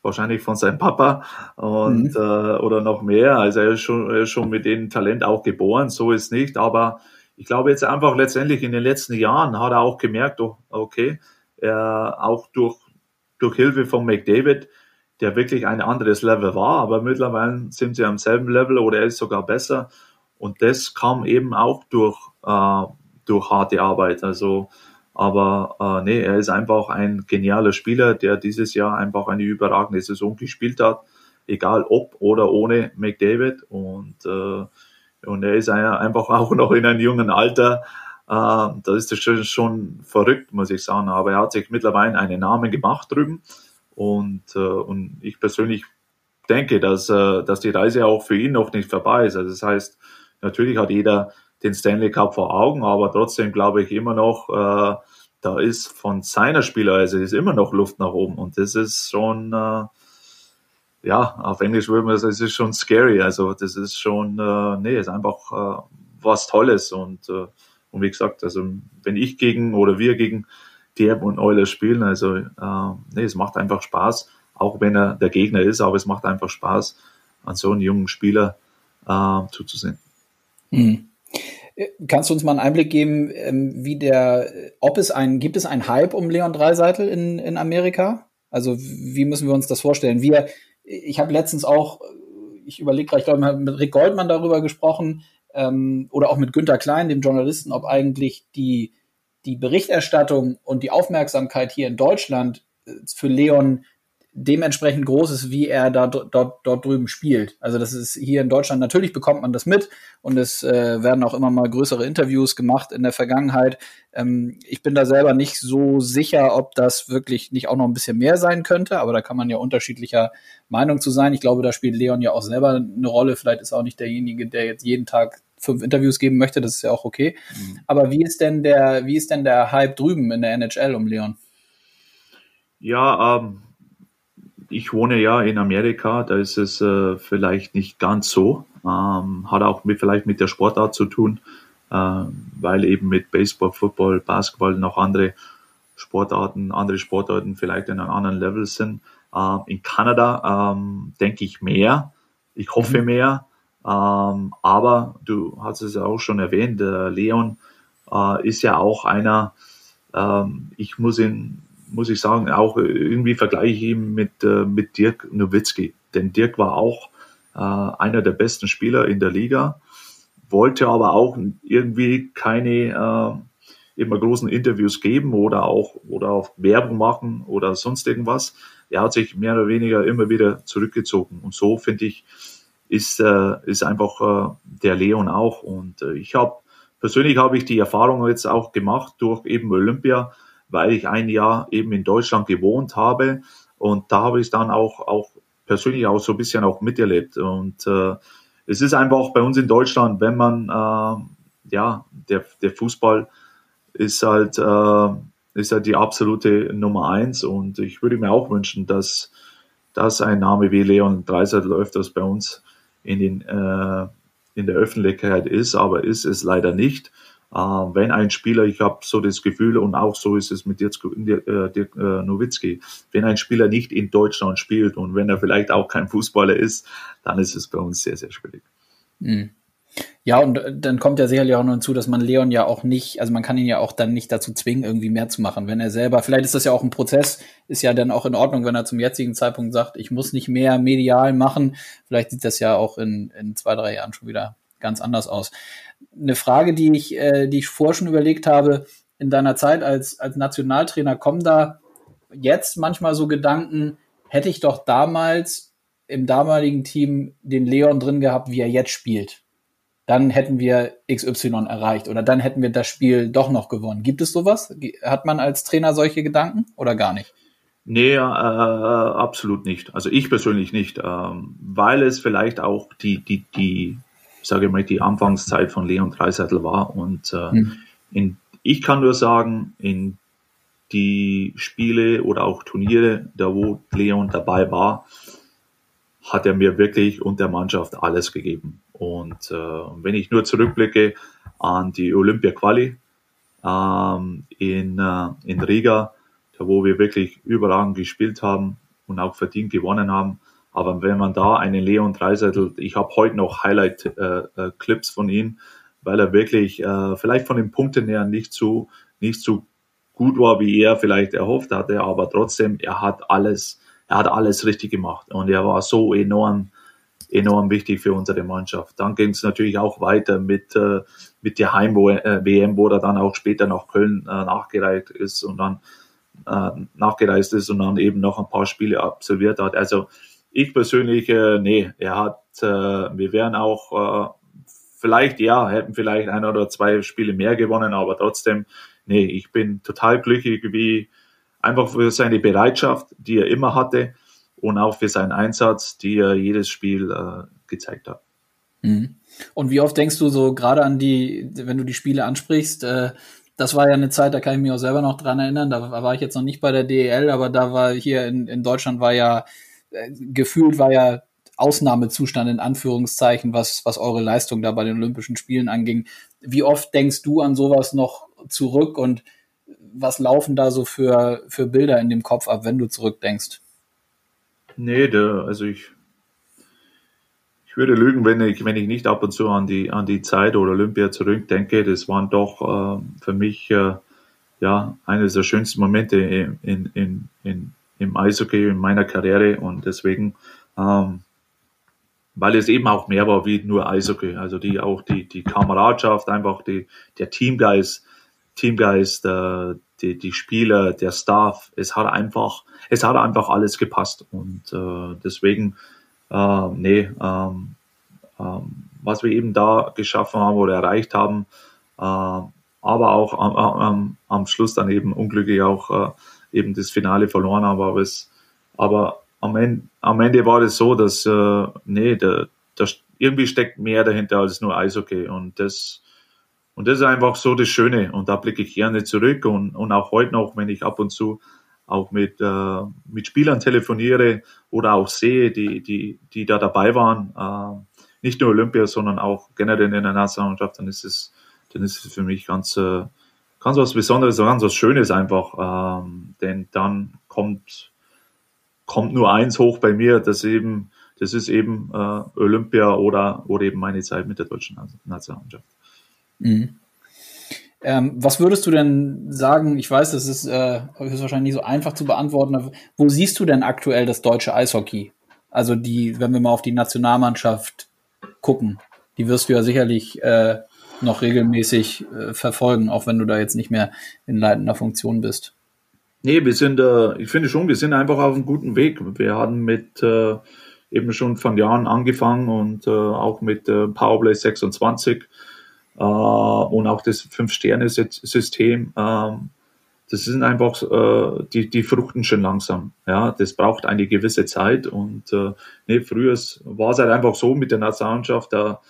wahrscheinlich von seinem Papa und mhm. äh, oder noch mehr. Also er ist schon, er ist schon mit dem Talent auch geboren, so ist nicht. Aber ich glaube jetzt einfach letztendlich in den letzten Jahren hat er auch gemerkt, oh, okay, er auch durch durch Hilfe von McDavid, der wirklich ein anderes Level war, aber mittlerweile sind sie am selben Level oder er ist sogar besser. Und das kam eben auch durch, äh, durch harte Arbeit. Also, aber äh, nee, er ist einfach ein genialer Spieler, der dieses Jahr einfach eine überragende Saison gespielt hat, egal ob oder ohne McDavid. Und, äh, und er ist einfach auch noch in einem jungen Alter. Äh, da ist das schon, schon verrückt, muss ich sagen. Aber er hat sich mittlerweile einen Namen gemacht drüben. Und, äh, und ich persönlich denke, dass, äh, dass die Reise auch für ihn noch nicht vorbei ist. Also das heißt, natürlich hat jeder den Stanley Cup vor Augen, aber trotzdem glaube ich immer noch, äh, da ist von seiner Spielweise ist immer noch Luft nach oben. Und das ist schon, äh, ja, auf Englisch würde man sagen, es ist schon scary. Also das ist schon, äh, nee, ist einfach äh, was Tolles. Und, äh, und wie gesagt, also wenn ich gegen oder wir gegen Diepp und Euler spielen. Also äh, nee, es macht einfach Spaß, auch wenn er der Gegner ist, aber es macht einfach Spaß, an so einen jungen Spieler äh, zuzusehen. Mhm. Kannst du uns mal einen Einblick geben, ähm, wie der, ob es ein, gibt es einen Hype um Leon Dreiseitel in, in Amerika? Also wie müssen wir uns das vorstellen? Wir, ich habe letztens auch, ich überlege gerade, ich glaube, mit Rick Goldmann darüber gesprochen ähm, oder auch mit Günter Klein, dem Journalisten, ob eigentlich die die Berichterstattung und die Aufmerksamkeit hier in Deutschland äh, für Leon dementsprechend groß ist, wie er da dort, dort drüben spielt. Also das ist hier in Deutschland, natürlich bekommt man das mit und es äh, werden auch immer mal größere Interviews gemacht in der Vergangenheit. Ähm, ich bin da selber nicht so sicher, ob das wirklich nicht auch noch ein bisschen mehr sein könnte, aber da kann man ja unterschiedlicher Meinung zu sein. Ich glaube, da spielt Leon ja auch selber eine Rolle. Vielleicht ist auch nicht derjenige, der jetzt jeden Tag fünf Interviews geben möchte, das ist ja auch okay. Mhm. Aber wie ist denn der, wie ist denn der Hype drüben in der NHL um Leon? Ja, ähm, ich wohne ja in Amerika, da ist es äh, vielleicht nicht ganz so. Ähm, hat auch mit, vielleicht mit der Sportart zu tun, äh, weil eben mit Baseball, Football, Basketball noch andere Sportarten, andere Sportarten vielleicht in einem anderen Level sind. Ähm, in Kanada ähm, denke ich mehr. Ich hoffe mhm. mehr. Ähm, aber du hast es ja auch schon erwähnt, der Leon äh, ist ja auch einer, ähm, ich muss ihn, muss ich sagen, auch irgendwie vergleiche ich ihn mit, äh, mit Dirk Nowitzki. Denn Dirk war auch äh, einer der besten Spieler in der Liga, wollte aber auch irgendwie keine äh, immer großen Interviews geben oder auch oder auch Werbung machen oder sonst irgendwas. Er hat sich mehr oder weniger immer wieder zurückgezogen. Und so finde ich, ist, äh, ist einfach äh, der Leon auch. Und äh, ich habe persönlich habe ich die Erfahrung jetzt auch gemacht durch eben Olympia, weil ich ein Jahr eben in Deutschland gewohnt habe. Und da habe ich dann auch auch persönlich auch so ein bisschen auch miterlebt. Und äh, es ist einfach bei uns in Deutschland, wenn man äh, ja der der Fußball ist halt äh, ist halt die absolute Nummer eins. Und ich würde mir auch wünschen, dass dass ein Name wie Leon Dreiseitel öfters bei uns in, den, äh, in der Öffentlichkeit ist, aber ist es leider nicht. Äh, wenn ein Spieler, ich habe so das Gefühl, und auch so ist es mit Dirk, äh, Dirk äh, Nowitzki, wenn ein Spieler nicht in Deutschland spielt und wenn er vielleicht auch kein Fußballer ist, dann ist es bei uns sehr, sehr schwierig. Mhm. Ja, und äh, dann kommt ja sicherlich auch noch hinzu, dass man Leon ja auch nicht, also man kann ihn ja auch dann nicht dazu zwingen, irgendwie mehr zu machen. Wenn er selber, vielleicht ist das ja auch ein Prozess, ist ja dann auch in Ordnung, wenn er zum jetzigen Zeitpunkt sagt, ich muss nicht mehr medial machen. Vielleicht sieht das ja auch in, in zwei, drei Jahren schon wieder ganz anders aus. Eine Frage, die ich, äh, die ich vorher schon überlegt habe, in deiner Zeit als, als Nationaltrainer, kommen da jetzt manchmal so Gedanken, hätte ich doch damals im damaligen Team den Leon drin gehabt, wie er jetzt spielt dann hätten wir XY erreicht oder dann hätten wir das Spiel doch noch gewonnen. Gibt es sowas? Hat man als Trainer solche Gedanken oder gar nicht? Nee, äh, absolut nicht. Also ich persönlich nicht, ähm, weil es vielleicht auch die, die, die, sage ich mal, die Anfangszeit von Leon Dreiseitel war. Und äh, hm. in, ich kann nur sagen, in die Spiele oder auch Turniere, da wo Leon dabei war, hat er mir wirklich und der Mannschaft alles gegeben. Und äh, wenn ich nur zurückblicke an die Olympia-Quali ähm, in, äh, in Riga, da wo wir wirklich überragend gespielt haben und auch verdient gewonnen haben. Aber wenn man da einen Leon Dreiseitel, ich habe heute noch Highlight-Clips äh, äh, von ihm, weil er wirklich äh, vielleicht von den Punkten her nicht so, nicht so gut war, wie er vielleicht erhofft hatte, aber trotzdem, er hat alles, er hat alles richtig gemacht und er war so enorm, enorm wichtig für unsere Mannschaft. Dann ging es natürlich auch weiter mit, äh, mit der Heim-WM, wo er dann auch später nach Köln äh, nachgereist ist und dann äh, nachgereist ist und dann eben noch ein paar Spiele absolviert hat. Also ich persönlich, äh, nee, er hat, äh, wir wären auch äh, vielleicht, ja, hätten vielleicht ein oder zwei Spiele mehr gewonnen, aber trotzdem, nee, ich bin total glücklich, wie einfach für seine Bereitschaft, die er immer hatte und auch für seinen Einsatz, die er jedes Spiel äh, gezeigt hat. Mhm. Und wie oft denkst du so gerade an die, wenn du die Spiele ansprichst, äh, das war ja eine Zeit, da kann ich mich auch selber noch dran erinnern, da war ich jetzt noch nicht bei der DEL, aber da war hier in, in Deutschland war ja, äh, gefühlt war ja Ausnahmezustand in Anführungszeichen, was, was eure Leistung da bei den Olympischen Spielen anging. Wie oft denkst du an sowas noch zurück und was laufen da so für, für Bilder in dem Kopf ab, wenn du zurückdenkst? Nee, der, also ich, ich würde lügen, wenn ich, wenn ich nicht ab und zu an die, an die Zeit oder Olympia zurückdenke. Das waren doch äh, für mich äh, ja eines der schönsten Momente in, in, in, im Eishockey in meiner Karriere und deswegen ähm, weil es eben auch mehr war wie nur Eishockey. Also die auch die, die Kameradschaft, einfach die, der Teamgeist, Teamgeist, äh, die, die Spieler, der Staff, es hat einfach, es hat einfach alles gepasst. Und äh, deswegen, äh, nee, ähm, ähm, was wir eben da geschaffen haben oder erreicht haben, äh, aber auch am, am, am Schluss dann eben unglücklich auch äh, eben das Finale verloren haben, aber es, aber am Ende, am Ende war das so, dass, äh, nee, da, da irgendwie steckt mehr dahinter als nur Eishockey. Und das, und das ist einfach so das Schöne. Und da blicke ich gerne zurück. Und, und auch heute noch, wenn ich ab und zu auch mit, äh, mit Spielern telefoniere oder auch sehe, die, die, die da dabei waren, äh, nicht nur Olympia, sondern auch generell in der Nationalmannschaft, dann ist es, dann ist es für mich ganz, äh, ganz was Besonderes, ganz was Schönes einfach. Ähm, denn dann kommt, kommt nur eins hoch bei mir, das eben, das ist eben äh, Olympia oder, oder eben meine Zeit mit der deutschen Nationalmannschaft. Mhm. Ähm, was würdest du denn sagen? Ich weiß, das ist, äh, ist wahrscheinlich nicht so einfach zu beantworten. Wo siehst du denn aktuell das deutsche Eishockey? Also die, wenn wir mal auf die Nationalmannschaft gucken, die wirst du ja sicherlich äh, noch regelmäßig äh, verfolgen, auch wenn du da jetzt nicht mehr in leitender Funktion bist. Nee, wir sind, äh, ich finde schon, wir sind einfach auf einem guten Weg. Wir hatten mit äh, eben schon von Jahren angefangen und äh, auch mit äh, Powerplay 26 äh, und auch das Fünf-Sterne-System. Ähm, das sind einfach, äh, die, die fruchten schon langsam. Ja, das braucht eine gewisse Zeit und äh, nee, früher war es halt einfach so mit der Nationalmannschaft, da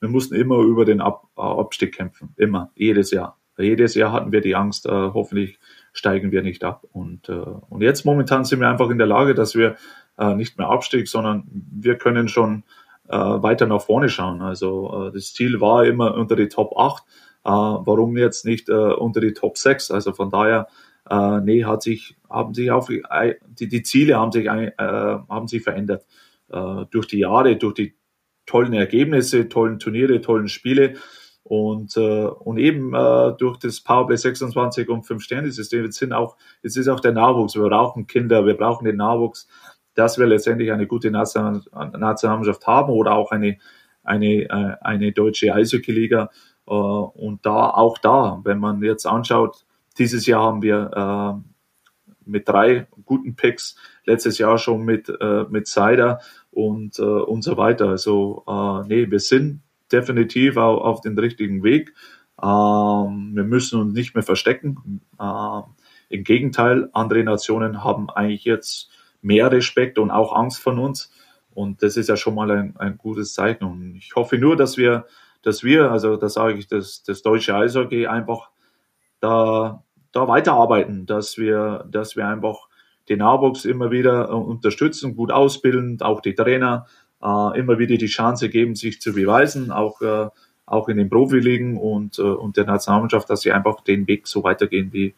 wir mussten immer über den Ab Abstieg kämpfen. Immer, jedes Jahr. Jedes Jahr hatten wir die Angst, äh, hoffentlich steigen wir nicht ab. Und, äh, und jetzt momentan sind wir einfach in der Lage, dass wir äh, nicht mehr Abstieg, sondern wir können schon äh, weiter nach vorne schauen. Also äh, das Ziel war immer unter die Top 8. Äh, warum jetzt nicht äh, unter die Top 6? Also von daher, äh, nee, hat sich, haben sich auch äh, die, die Ziele haben sich, äh, haben sich verändert. Äh, durch die Jahre, durch die tollen Ergebnisse, tollen Turniere, tollen Spiele und, äh, und eben äh, durch das Powerplay 26 und 5-Sterne-System, jetzt sind auch, jetzt ist auch der Nachwuchs, wir brauchen Kinder, wir brauchen den Nachwuchs, dass wir letztendlich eine gute Nationalmannschaft haben oder auch eine, eine, äh, eine deutsche Eishockey-Liga. Äh, und da, auch da, wenn man jetzt anschaut, dieses Jahr haben wir äh, mit drei guten Picks, letztes Jahr schon mit, mit Cider und, und so weiter. Also, nee, wir sind definitiv auf, den richtigen Weg. Ähm, wir müssen uns nicht mehr verstecken. Ähm, Im Gegenteil, andere Nationen haben eigentlich jetzt mehr Respekt und auch Angst von uns. Und das ist ja schon mal ein, ein gutes Zeichen. Und ich hoffe nur, dass wir, dass wir, also da sage ich, das, das deutsche Eishockey einfach da da weiterarbeiten, dass wir, dass wir einfach den Nachwuchs immer wieder äh, unterstützen, gut ausbilden, auch die Trainer äh, immer wieder die Chance geben, sich zu beweisen, auch, äh, auch in den Profiligen und, äh, und der Nationalmannschaft, dass sie einfach den Weg so weitergehen wie,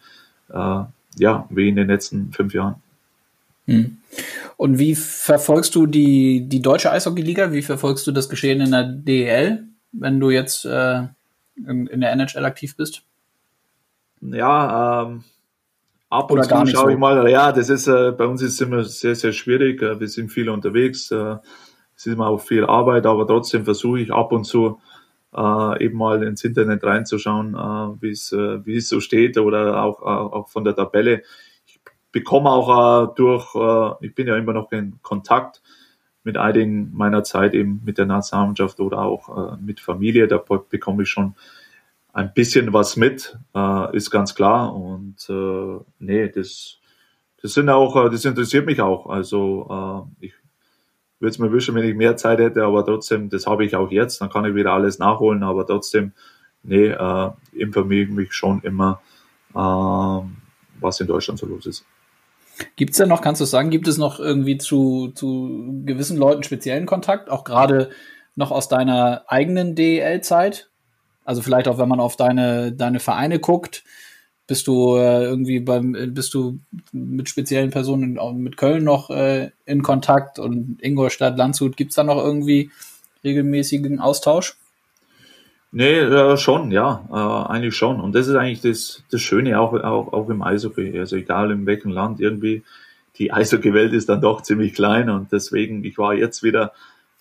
äh, ja, wie in den letzten fünf Jahren. Hm. Und wie verfolgst du die, die deutsche Eishockey-Liga? Wie verfolgst du das Geschehen in der DEL, wenn du jetzt äh, in, in der NHL aktiv bist? Ja, ähm, ab und zu schaue ich mal. Ja, das ist äh, bei uns ist es immer sehr, sehr schwierig. Äh, wir sind viel unterwegs. Äh, es ist immer auch viel Arbeit, aber trotzdem versuche ich ab und zu äh, eben mal ins Internet reinzuschauen, äh, wie es äh, wie es so steht oder auch, äh, auch von der Tabelle. Bekomme auch äh, durch, äh, ich bin ja immer noch in Kontakt mit einigen meiner Zeit eben mit der Nationalmannschaft oder auch äh, mit Familie. Da bekomme ich schon ein bisschen was mit, äh, ist ganz klar. Und äh, nee, das, das sind auch, äh, das interessiert mich auch. Also äh, ich würde es mir wünschen, wenn ich mehr Zeit hätte, aber trotzdem, das habe ich auch jetzt, dann kann ich wieder alles nachholen, aber trotzdem, nee, äh, informiere ich mich schon immer, äh, was in Deutschland so los ist. Gibt es denn noch, kannst du sagen, gibt es noch irgendwie zu, zu gewissen Leuten speziellen Kontakt, auch gerade noch aus deiner eigenen DEL-Zeit? Also vielleicht auch, wenn man auf deine, deine Vereine guckt, bist du äh, irgendwie beim, bist du mit speziellen Personen mit Köln noch äh, in Kontakt und Ingolstadt, Landshut, gibt es da noch irgendwie regelmäßigen Austausch? Nee, äh, schon, ja, äh, eigentlich schon. Und das ist eigentlich das, das Schöne auch, auch, auch im Eishockey. Also egal in welchem Land irgendwie, die Eishockey-Welt ist dann doch ziemlich klein und deswegen, ich war jetzt wieder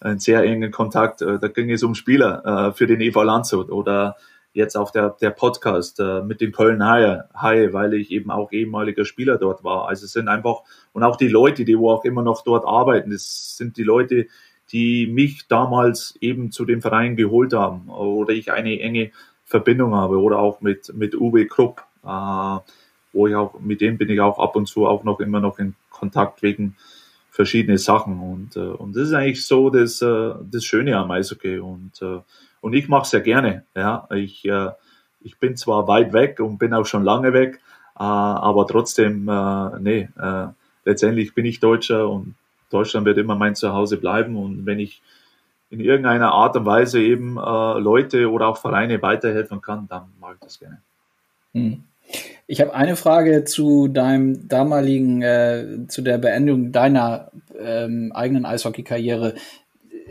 in sehr engen Kontakt. Äh, da ging es um Spieler äh, für den EV Landshut oder jetzt auch der, der Podcast äh, mit den Köln Haie, weil ich eben auch ehemaliger Spieler dort war. Also es sind einfach, und auch die Leute, die wo auch immer noch dort arbeiten, das sind die Leute, die mich damals eben zu dem Verein geholt haben oder ich eine enge Verbindung habe oder auch mit, mit Uwe Krupp, äh, wo ich auch, mit dem bin ich auch ab und zu auch noch immer noch in Kontakt wegen verschiedene Sachen und, äh, und das ist eigentlich so das, äh, das Schöne am Eishockey und äh, und ich mache es ja gerne. Ja, ich, äh, ich bin zwar weit weg und bin auch schon lange weg, äh, aber trotzdem, äh, nee, äh, letztendlich bin ich Deutscher und Deutschland wird immer mein Zuhause bleiben. Und wenn ich in irgendeiner Art und Weise eben äh, Leute oder auch Vereine weiterhelfen kann, dann mache ich das gerne. Hm. Ich habe eine Frage zu deinem damaligen, äh, zu der Beendigung deiner ähm, eigenen Eishockey-Karriere.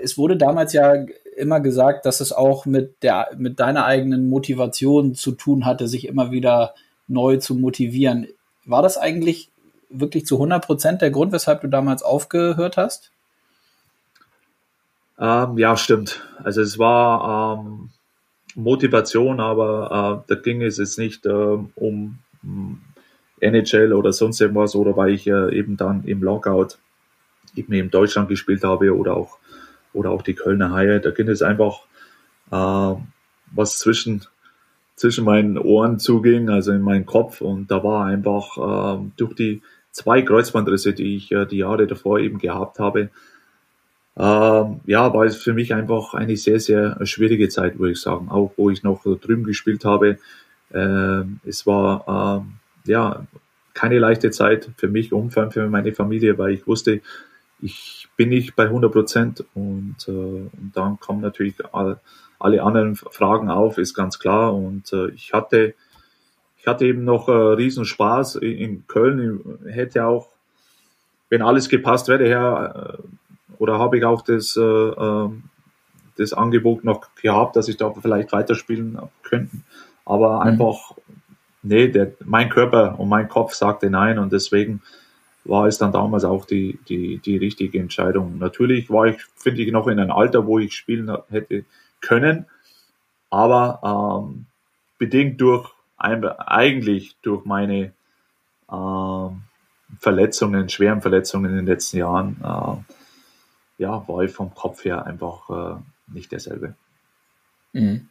Es wurde damals ja immer gesagt, dass es auch mit der, mit deiner eigenen Motivation zu tun hatte, sich immer wieder neu zu motivieren. War das eigentlich wirklich zu 100 Prozent der Grund, weshalb du damals aufgehört hast? Ähm, ja, stimmt. Also es war ähm, Motivation, aber äh, da ging es jetzt nicht äh, um NHL oder sonst irgendwas oder weil ich äh, eben dann im Lockout eben in Deutschland gespielt habe oder auch oder auch die Kölner Haie. Da ging es einfach, äh, was zwischen, zwischen meinen Ohren zuging, also in meinen Kopf. Und da war einfach äh, durch die zwei Kreuzbandrisse, die ich äh, die Jahre davor eben gehabt habe, äh, ja, war es für mich einfach eine sehr, sehr schwierige Zeit, würde ich sagen. Auch wo ich noch drüben gespielt habe. Äh, es war äh, ja keine leichte Zeit für mich, umfang für meine Familie, weil ich wusste, ich bin nicht bei 100 Prozent und, äh, und dann kommen natürlich all, alle anderen Fragen auf, ist ganz klar. Und äh, ich hatte, ich hatte eben noch äh, riesen Spaß in, in Köln. Ich hätte auch, wenn alles gepasst wäre, her, äh, oder habe ich auch das, äh, ähm, das Angebot noch gehabt, dass ich da vielleicht weiterspielen könnte. Aber mhm. einfach, nee, der, mein Körper und mein Kopf sagte nein und deswegen war es dann damals auch die, die, die richtige Entscheidung. Natürlich war ich, finde ich, noch in einem Alter, wo ich spielen hätte können, aber ähm, bedingt durch eigentlich durch meine ähm, Verletzungen, schweren Verletzungen in den letzten Jahren, äh, ja, war ich vom Kopf her einfach äh, nicht derselbe. Mhm.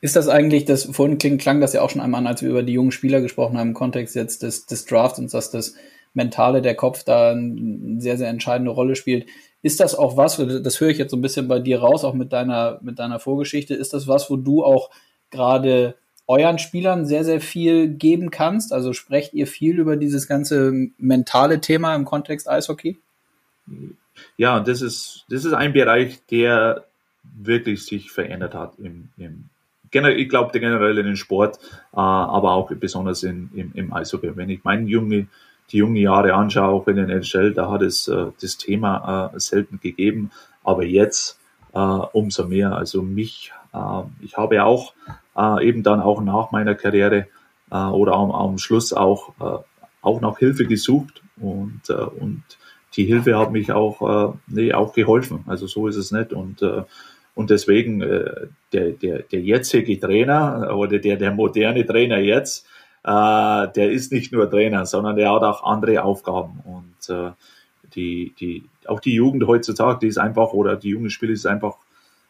Ist das eigentlich, das vorhin kling, klang das ja auch schon einmal an, als wir über die jungen Spieler gesprochen haben im Kontext jetzt des, des Drafts und dass das Mentale, der Kopf da eine sehr, sehr entscheidende Rolle spielt. Ist das auch was, das höre ich jetzt so ein bisschen bei dir raus, auch mit deiner, mit deiner Vorgeschichte, ist das was, wo du auch gerade euren Spielern sehr, sehr viel geben kannst? Also sprecht ihr viel über dieses ganze mentale Thema im Kontext Eishockey? Ja, das ist, das ist ein Bereich, der wirklich sich verändert hat im, im ich glaube generell in den Sport, äh, aber auch besonders in, im, im Eishockey. Wenn ich meine junge, die jungen Jahre anschaue, auch in den NHL, da hat es äh, das Thema äh, selten gegeben, aber jetzt umso mehr. Also mich, ich habe auch äh, eben dann auch nach meiner Karriere äh, oder am, am Schluss auch, äh, auch nach Hilfe gesucht und, äh, und die Hilfe hat mich auch, äh, nee, auch geholfen. Also so ist es nicht. Und, äh, und deswegen äh, der, der, der jetzige Trainer oder der, der moderne Trainer jetzt, äh, der ist nicht nur Trainer, sondern der hat auch andere Aufgaben. Und äh, die, die, auch die Jugend heutzutage, die ist einfach, oder die junge Spieler ist einfach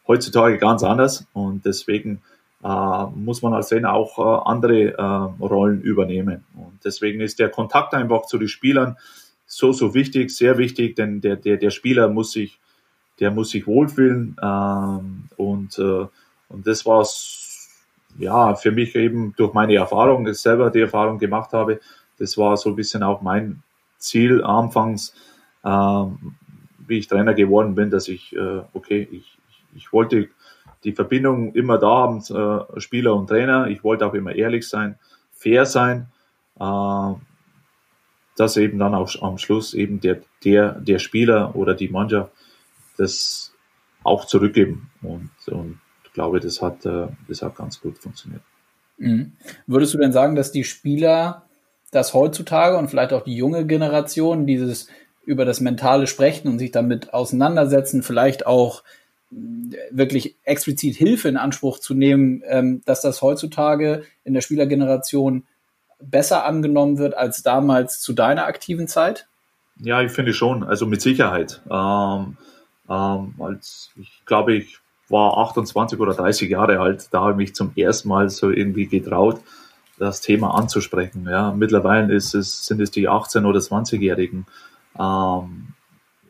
heutzutage ganz anders. Und deswegen äh, muss man als Trainer auch äh, andere äh, Rollen übernehmen. Und deswegen ist der Kontakt einfach zu den Spielern so, so wichtig, sehr wichtig, denn der, der, der Spieler muss sich, der muss sich wohlfühlen. Ähm, und, äh, und das war ja für mich eben durch meine Erfahrung, dass ich selber die Erfahrung gemacht habe, das war so ein bisschen auch mein Ziel anfangs, ähm, wie ich Trainer geworden bin, dass ich, äh, okay, ich, ich wollte die Verbindung immer da haben, äh, Spieler und Trainer. Ich wollte auch immer ehrlich sein, fair sein, äh, dass eben dann auch am Schluss eben der, der, der Spieler oder die Mannschaft das auch zurückgeben. Und, und ich glaube, das hat, äh, das hat ganz gut funktioniert. Mhm. Würdest du denn sagen, dass die Spieler das heutzutage und vielleicht auch die junge Generation dieses über das Mentale sprechen und sich damit auseinandersetzen, vielleicht auch wirklich explizit Hilfe in Anspruch zu nehmen, ähm, dass das heutzutage in der Spielergeneration besser angenommen wird als damals zu deiner aktiven Zeit? Ja, ich finde schon, also mit Sicherheit. Ähm, ähm, als ich glaube, ich war 28 oder 30 Jahre alt, da habe ich mich zum ersten Mal so irgendwie getraut, das Thema anzusprechen. Ja, mittlerweile ist es, sind es die 18- oder 20-Jährigen. Ähm,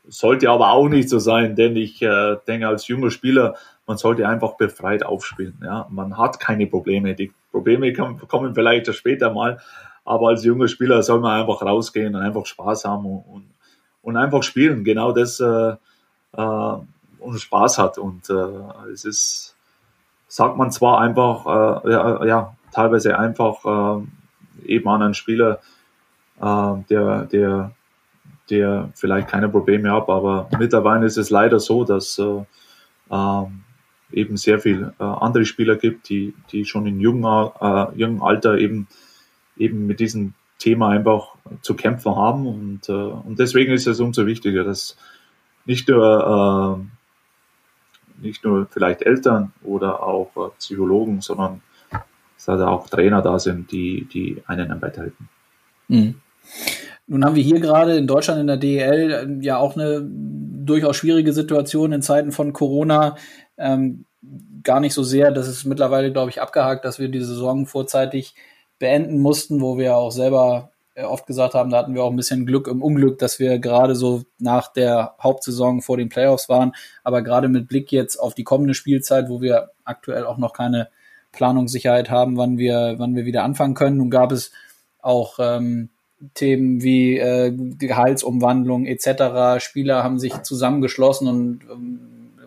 sollte aber auch nicht so sein, denn ich äh, denke, als junger Spieler, man sollte einfach befreit aufspielen. Ja? Man hat keine Probleme. Die Probleme kommen vielleicht später mal, aber als junger Spieler soll man einfach rausgehen und einfach Spaß haben und, und, und einfach spielen. Genau das äh, äh, und Spaß hat. Und äh, es ist, sagt man zwar einfach, äh, ja, ja, teilweise einfach äh, eben an einen Spieler, äh, der, der der vielleicht keine Probleme hat. Aber mittlerweile ist es leider so, dass äh, ähm, eben sehr viel äh, andere Spieler gibt, die, die schon in jungen, äh, jungen Alter eben, eben mit diesem Thema einfach zu kämpfen haben. Und, äh, und deswegen ist es umso wichtiger, dass nicht nur, äh, nicht nur vielleicht Eltern oder auch äh, Psychologen, sondern dass da auch Trainer da sind, die, die einen dann weiterhelfen. Mhm. Nun haben wir hier gerade in Deutschland in der DEL äh, ja auch eine durchaus schwierige Situation in Zeiten von Corona. Ähm, gar nicht so sehr, das ist mittlerweile, glaube ich, abgehakt, dass wir die Saison vorzeitig beenden mussten, wo wir auch selber äh, oft gesagt haben, da hatten wir auch ein bisschen Glück im Unglück, dass wir gerade so nach der Hauptsaison vor den Playoffs waren. Aber gerade mit Blick jetzt auf die kommende Spielzeit, wo wir aktuell auch noch keine Planungssicherheit haben, wann wir, wann wir wieder anfangen können. Nun gab es auch ähm, Themen wie äh, Gehaltsumwandlung etc. Spieler haben sich zusammengeschlossen und ähm,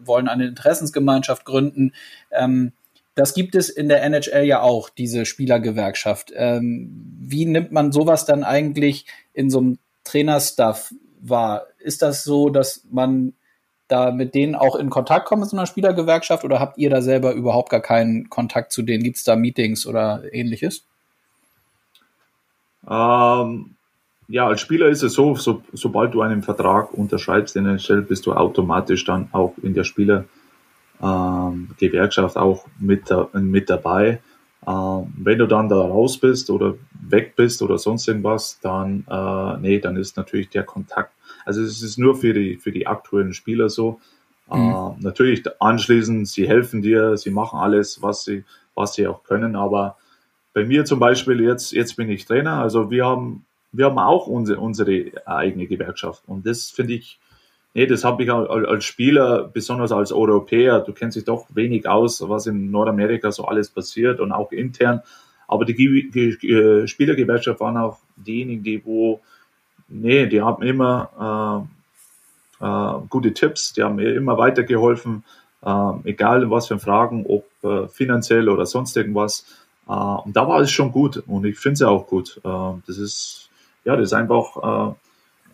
wollen eine Interessensgemeinschaft gründen. Ähm, das gibt es in der NHL ja auch, diese Spielergewerkschaft. Ähm, wie nimmt man sowas dann eigentlich in so einem Trainerstuff wahr? Ist das so, dass man da mit denen auch in Kontakt kommt mit so einer Spielergewerkschaft oder habt ihr da selber überhaupt gar keinen Kontakt zu denen? Gibt es da Meetings oder ähnliches? Ähm, ja, als Spieler ist es so, so, sobald du einen Vertrag unterschreibst in NHL, bist du automatisch dann auch in der Spielergewerkschaft ähm, auch mit, mit dabei. Ähm, wenn du dann da raus bist oder weg bist oder sonst irgendwas, dann, äh, nee, dann ist natürlich der Kontakt. Also es ist nur für die, für die aktuellen Spieler so. Mhm. Äh, natürlich anschließend, sie helfen dir, sie machen alles, was sie, was sie auch können, aber bei mir zum Beispiel jetzt, jetzt bin ich Trainer, also wir haben, wir haben auch unsere, unsere eigene Gewerkschaft und das finde ich, nee, das habe ich als Spieler, besonders als Europäer, du kennst dich doch wenig aus, was in Nordamerika so alles passiert und auch intern. Aber die, die Spielergewerkschaft waren auch diejenigen, die wo, nee, die haben immer äh, äh, gute Tipps, die haben mir immer weitergeholfen, äh, egal was für Fragen, ob äh, finanziell oder sonst irgendwas. Äh, und da war es schon gut und ich finde es auch gut. Äh, das ist, ja, das ist einfach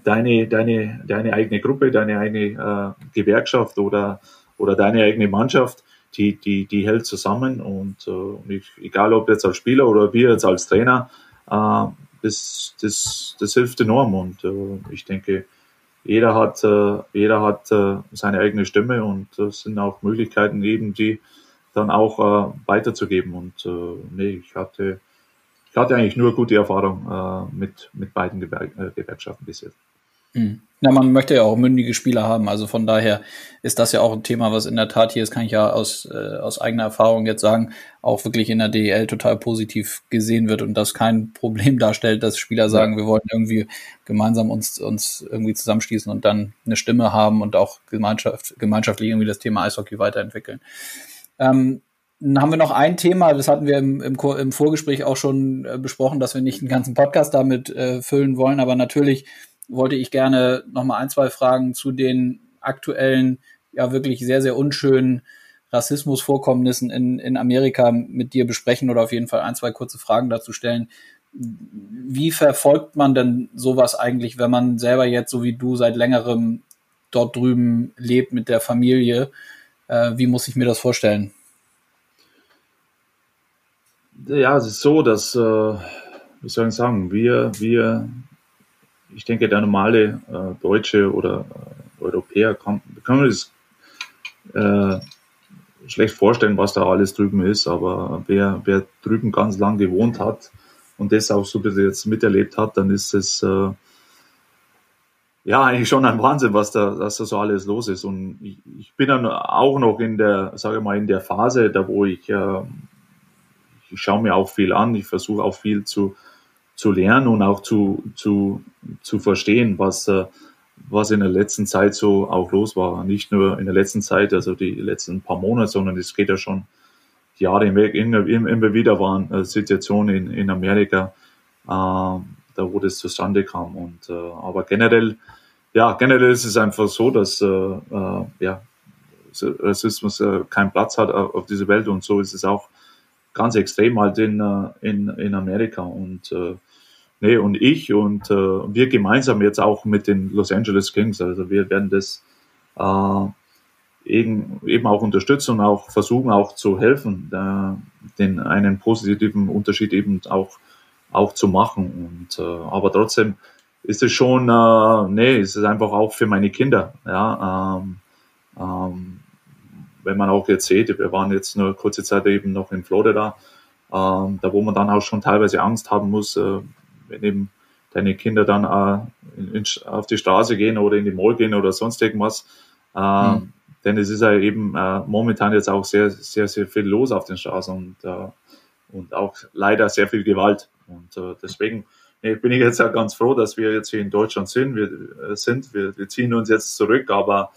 deine, deine, deine eigene Gruppe, deine eigene äh, Gewerkschaft oder, oder deine eigene Mannschaft, die, die, die hält zusammen und äh, ich, egal ob jetzt als Spieler oder wir jetzt als Trainer, äh, das, das, das hilft enorm und äh, ich denke, jeder hat, äh, jeder hat äh, seine eigene Stimme und das sind auch Möglichkeiten eben, die dann auch äh, weiterzugeben und äh, nee, ich hatte, ich hatte eigentlich nur gute Erfahrung äh, mit, mit beiden Gewer äh, Gewerkschaften bis jetzt. Hm. Ja, man möchte ja auch mündige Spieler haben. Also von daher ist das ja auch ein Thema, was in der Tat hier ist, kann ich ja aus, äh, aus eigener Erfahrung jetzt sagen, auch wirklich in der DEL total positiv gesehen wird und das kein Problem darstellt, dass Spieler sagen, wir wollen irgendwie gemeinsam uns, uns irgendwie zusammenschließen und dann eine Stimme haben und auch Gemeinschaft, gemeinschaftlich irgendwie das Thema Eishockey weiterentwickeln. Ähm, dann haben wir noch ein Thema, das hatten wir im, im, im Vorgespräch auch schon äh, besprochen, dass wir nicht einen ganzen Podcast damit äh, füllen wollen, aber natürlich wollte ich gerne noch mal ein, zwei Fragen zu den aktuellen, ja wirklich sehr, sehr unschönen Rassismusvorkommnissen in, in Amerika mit dir besprechen oder auf jeden Fall ein, zwei kurze Fragen dazu stellen. Wie verfolgt man denn sowas eigentlich, wenn man selber jetzt, so wie du, seit längerem dort drüben lebt mit der Familie? Äh, wie muss ich mir das vorstellen? Ja, es ist so, dass, äh, wie soll ich sagen, wir, wir ich denke, der normale äh, Deutsche oder äh, Europäer kann, kann man das schlecht vorstellen, was da alles drüben ist, aber wer, wer drüben ganz lang gewohnt hat und das auch so ein bisschen jetzt miterlebt hat, dann ist es äh, ja eigentlich schon ein Wahnsinn, was da, was da so alles los ist. Und ich, ich bin dann auch noch in der, sage mal, in der Phase, da wo ich, äh, ich schaue mir auch viel an, ich versuche auch viel zu, zu lernen und auch zu, zu, zu verstehen, was, äh, was in der letzten Zeit so auch los war. Nicht nur in der letzten Zeit, also die letzten paar Monate, sondern es geht ja schon Jahre hinweg. Immer, immer wieder waren äh, Situationen in, in Amerika, äh, da wo das zustande kam. Und, äh, aber generell, ja, generell ist es einfach so, dass äh, äh, ja, Rassismus äh, keinen Platz hat auf, auf dieser Welt und so ist es auch ganz extrem halt in, äh, in, in Amerika. Und äh, nee, und ich und äh, wir gemeinsam jetzt auch mit den Los Angeles Kings, also wir werden das äh, eben, eben auch unterstützen und auch versuchen auch zu helfen, äh, den einen positiven Unterschied eben auch, auch zu machen. Und äh, aber trotzdem ist es schon, äh, nee, ist es einfach auch für meine Kinder. Ja, ähm, ähm, wenn man auch jetzt sieht, wir waren jetzt nur kurze Zeit eben noch in Florida, ähm, da wo man dann auch schon teilweise Angst haben muss, äh, wenn eben deine Kinder dann äh, in, in, auf die Straße gehen oder in die Mall gehen oder sonst irgendwas. Äh, mhm. Denn es ist ja eben äh, momentan jetzt auch sehr, sehr, sehr viel los auf den Straßen und, äh, und auch leider sehr viel Gewalt. Und äh, deswegen nee, bin ich jetzt ja ganz froh, dass wir jetzt hier in Deutschland sind. Wir, äh, sind. Wir, wir ziehen uns jetzt zurück, aber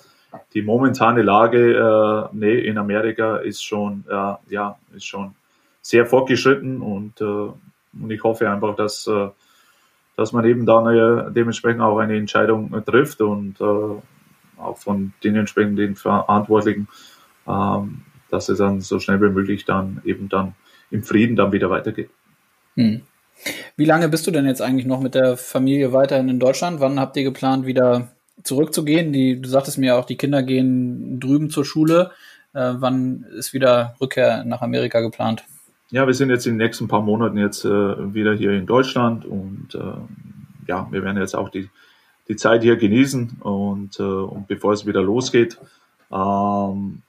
die momentane Lage äh, nee, in Amerika ist schon, äh, ja, ist schon sehr fortgeschritten und, äh, und ich hoffe einfach, dass, äh, dass man eben dann äh, dementsprechend auch eine Entscheidung trifft und äh, auch von den entsprechenden Verantwortlichen, ähm, dass es dann so schnell wie möglich dann eben dann im Frieden dann wieder weitergeht. Hm. Wie lange bist du denn jetzt eigentlich noch mit der Familie weiterhin in Deutschland? Wann habt ihr geplant, wieder zurückzugehen? Die, du sagtest mir auch, die Kinder gehen drüben zur Schule. Äh, wann ist wieder Rückkehr nach Amerika geplant? Ja, wir sind jetzt in den nächsten paar Monaten jetzt äh, wieder hier in Deutschland und äh, ja, wir werden jetzt auch die, die Zeit hier genießen und, äh, und bevor es wieder losgeht, ähm,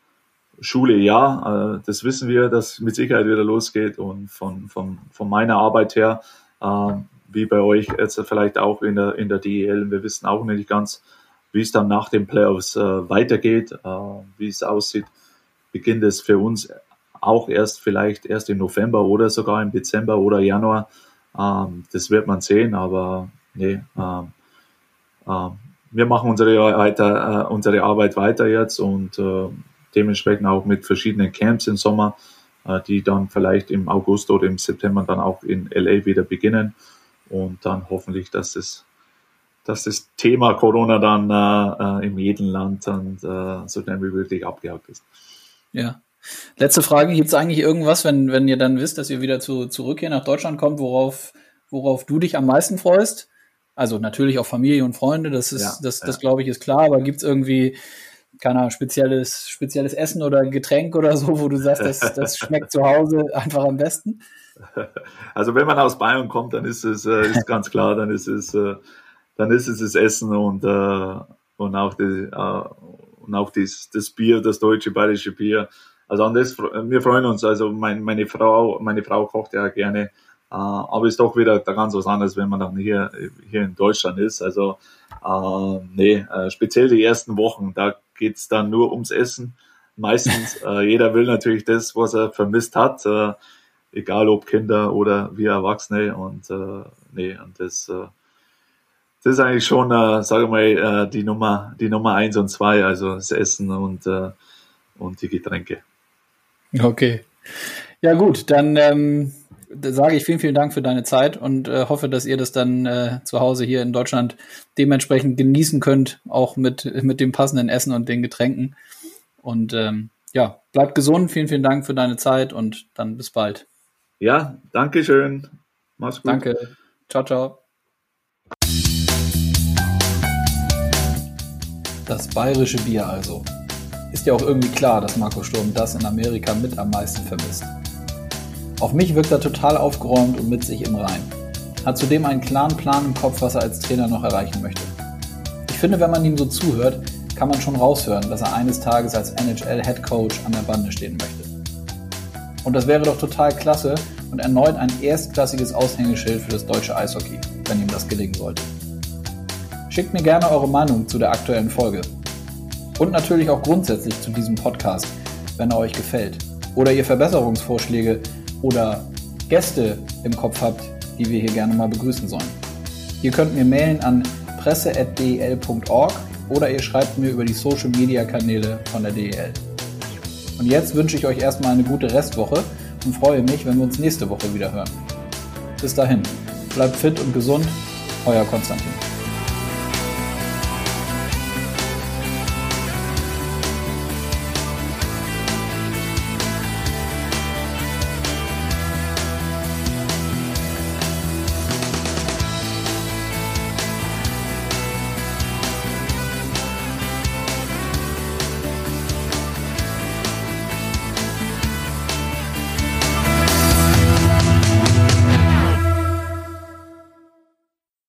Schule ja, äh, das wissen wir, dass mit Sicherheit wieder losgeht und von, von, von meiner Arbeit her, äh, wie bei euch jetzt vielleicht auch in der, in der DEL, wir wissen auch nicht ganz, wie es dann nach den Playoffs äh, weitergeht, wie es aussieht, beginnt es für uns auch erst vielleicht erst im November oder sogar im Dezember oder Januar. Ähm, das wird man sehen, aber nee, ähm, ähm, wir machen unsere, weiter, unsere Arbeit weiter jetzt und dementsprechend auch mit verschiedenen Camps im Sommer, äh, die dann vielleicht im August oder im September dann auch in LA wieder beginnen und dann hoffentlich, dass das, dass das Thema Corona dann äh, äh, in jedem Land dann äh, so schnell wie möglich abgehakt ist. Ja. Letzte Frage, gibt es eigentlich irgendwas, wenn, wenn ihr dann wisst, dass ihr wieder zu, zurück hier nach Deutschland kommt, worauf, worauf du dich am meisten freust? Also natürlich auch Familie und Freunde, das ist, ja, das, das ja. glaube ich, ist klar, aber gibt es irgendwie, keine Ahnung, spezielles, spezielles Essen oder Getränk oder so, wo du sagst, das, das schmeckt zu Hause einfach am besten? Also wenn man aus Bayern kommt, dann ist es äh, ist ganz klar, dann ist es äh, dann ist es das Essen und äh, und auch die, und auch das, das Bier, das deutsche bayerische Bier. Also an das wir freuen uns. Also mein, meine Frau meine Frau kocht ja gerne aber ist doch wieder da ganz was anderes, wenn man dann hier, hier in Deutschland ist. Also äh, nee, speziell die ersten Wochen, da geht's dann nur ums Essen. Meistens, äh, jeder will natürlich das, was er vermisst hat, äh, egal ob Kinder oder wir Erwachsene. Und äh, nee, und das, äh, das ist eigentlich schon, äh, sage mal, äh, die Nummer, die Nummer eins und zwei, also das Essen und, äh, und die Getränke. Okay. Ja gut, dann ähm, sage ich vielen, vielen Dank für deine Zeit und äh, hoffe, dass ihr das dann äh, zu Hause hier in Deutschland dementsprechend genießen könnt, auch mit, mit dem passenden Essen und den Getränken. Und ähm, ja, bleibt gesund. Vielen, vielen Dank für deine Zeit und dann bis bald. Ja, danke schön. Mach's gut. Danke. Ciao, ciao. Das bayerische Bier also. Ist ja auch irgendwie klar, dass Marco Sturm das in Amerika mit am meisten vermisst. Auf mich wirkt er total aufgeräumt und mit sich im Rein. Hat zudem einen klaren Plan im Kopf, was er als Trainer noch erreichen möchte. Ich finde, wenn man ihm so zuhört, kann man schon raushören, dass er eines Tages als NHL-Head Coach an der Bande stehen möchte. Und das wäre doch total klasse und erneut ein erstklassiges Aushängeschild für das deutsche Eishockey, wenn ihm das gelingen sollte. Schickt mir gerne eure Meinung zu der aktuellen Folge. Und natürlich auch grundsätzlich zu diesem Podcast, wenn er euch gefällt. Oder ihr Verbesserungsvorschläge oder Gäste im Kopf habt, die wir hier gerne mal begrüßen sollen. Ihr könnt mir mailen an presse.del.org oder ihr schreibt mir über die Social Media Kanäle von der DEL. Und jetzt wünsche ich euch erstmal eine gute Restwoche und freue mich, wenn wir uns nächste Woche wieder hören. Bis dahin, bleibt fit und gesund, euer Konstantin.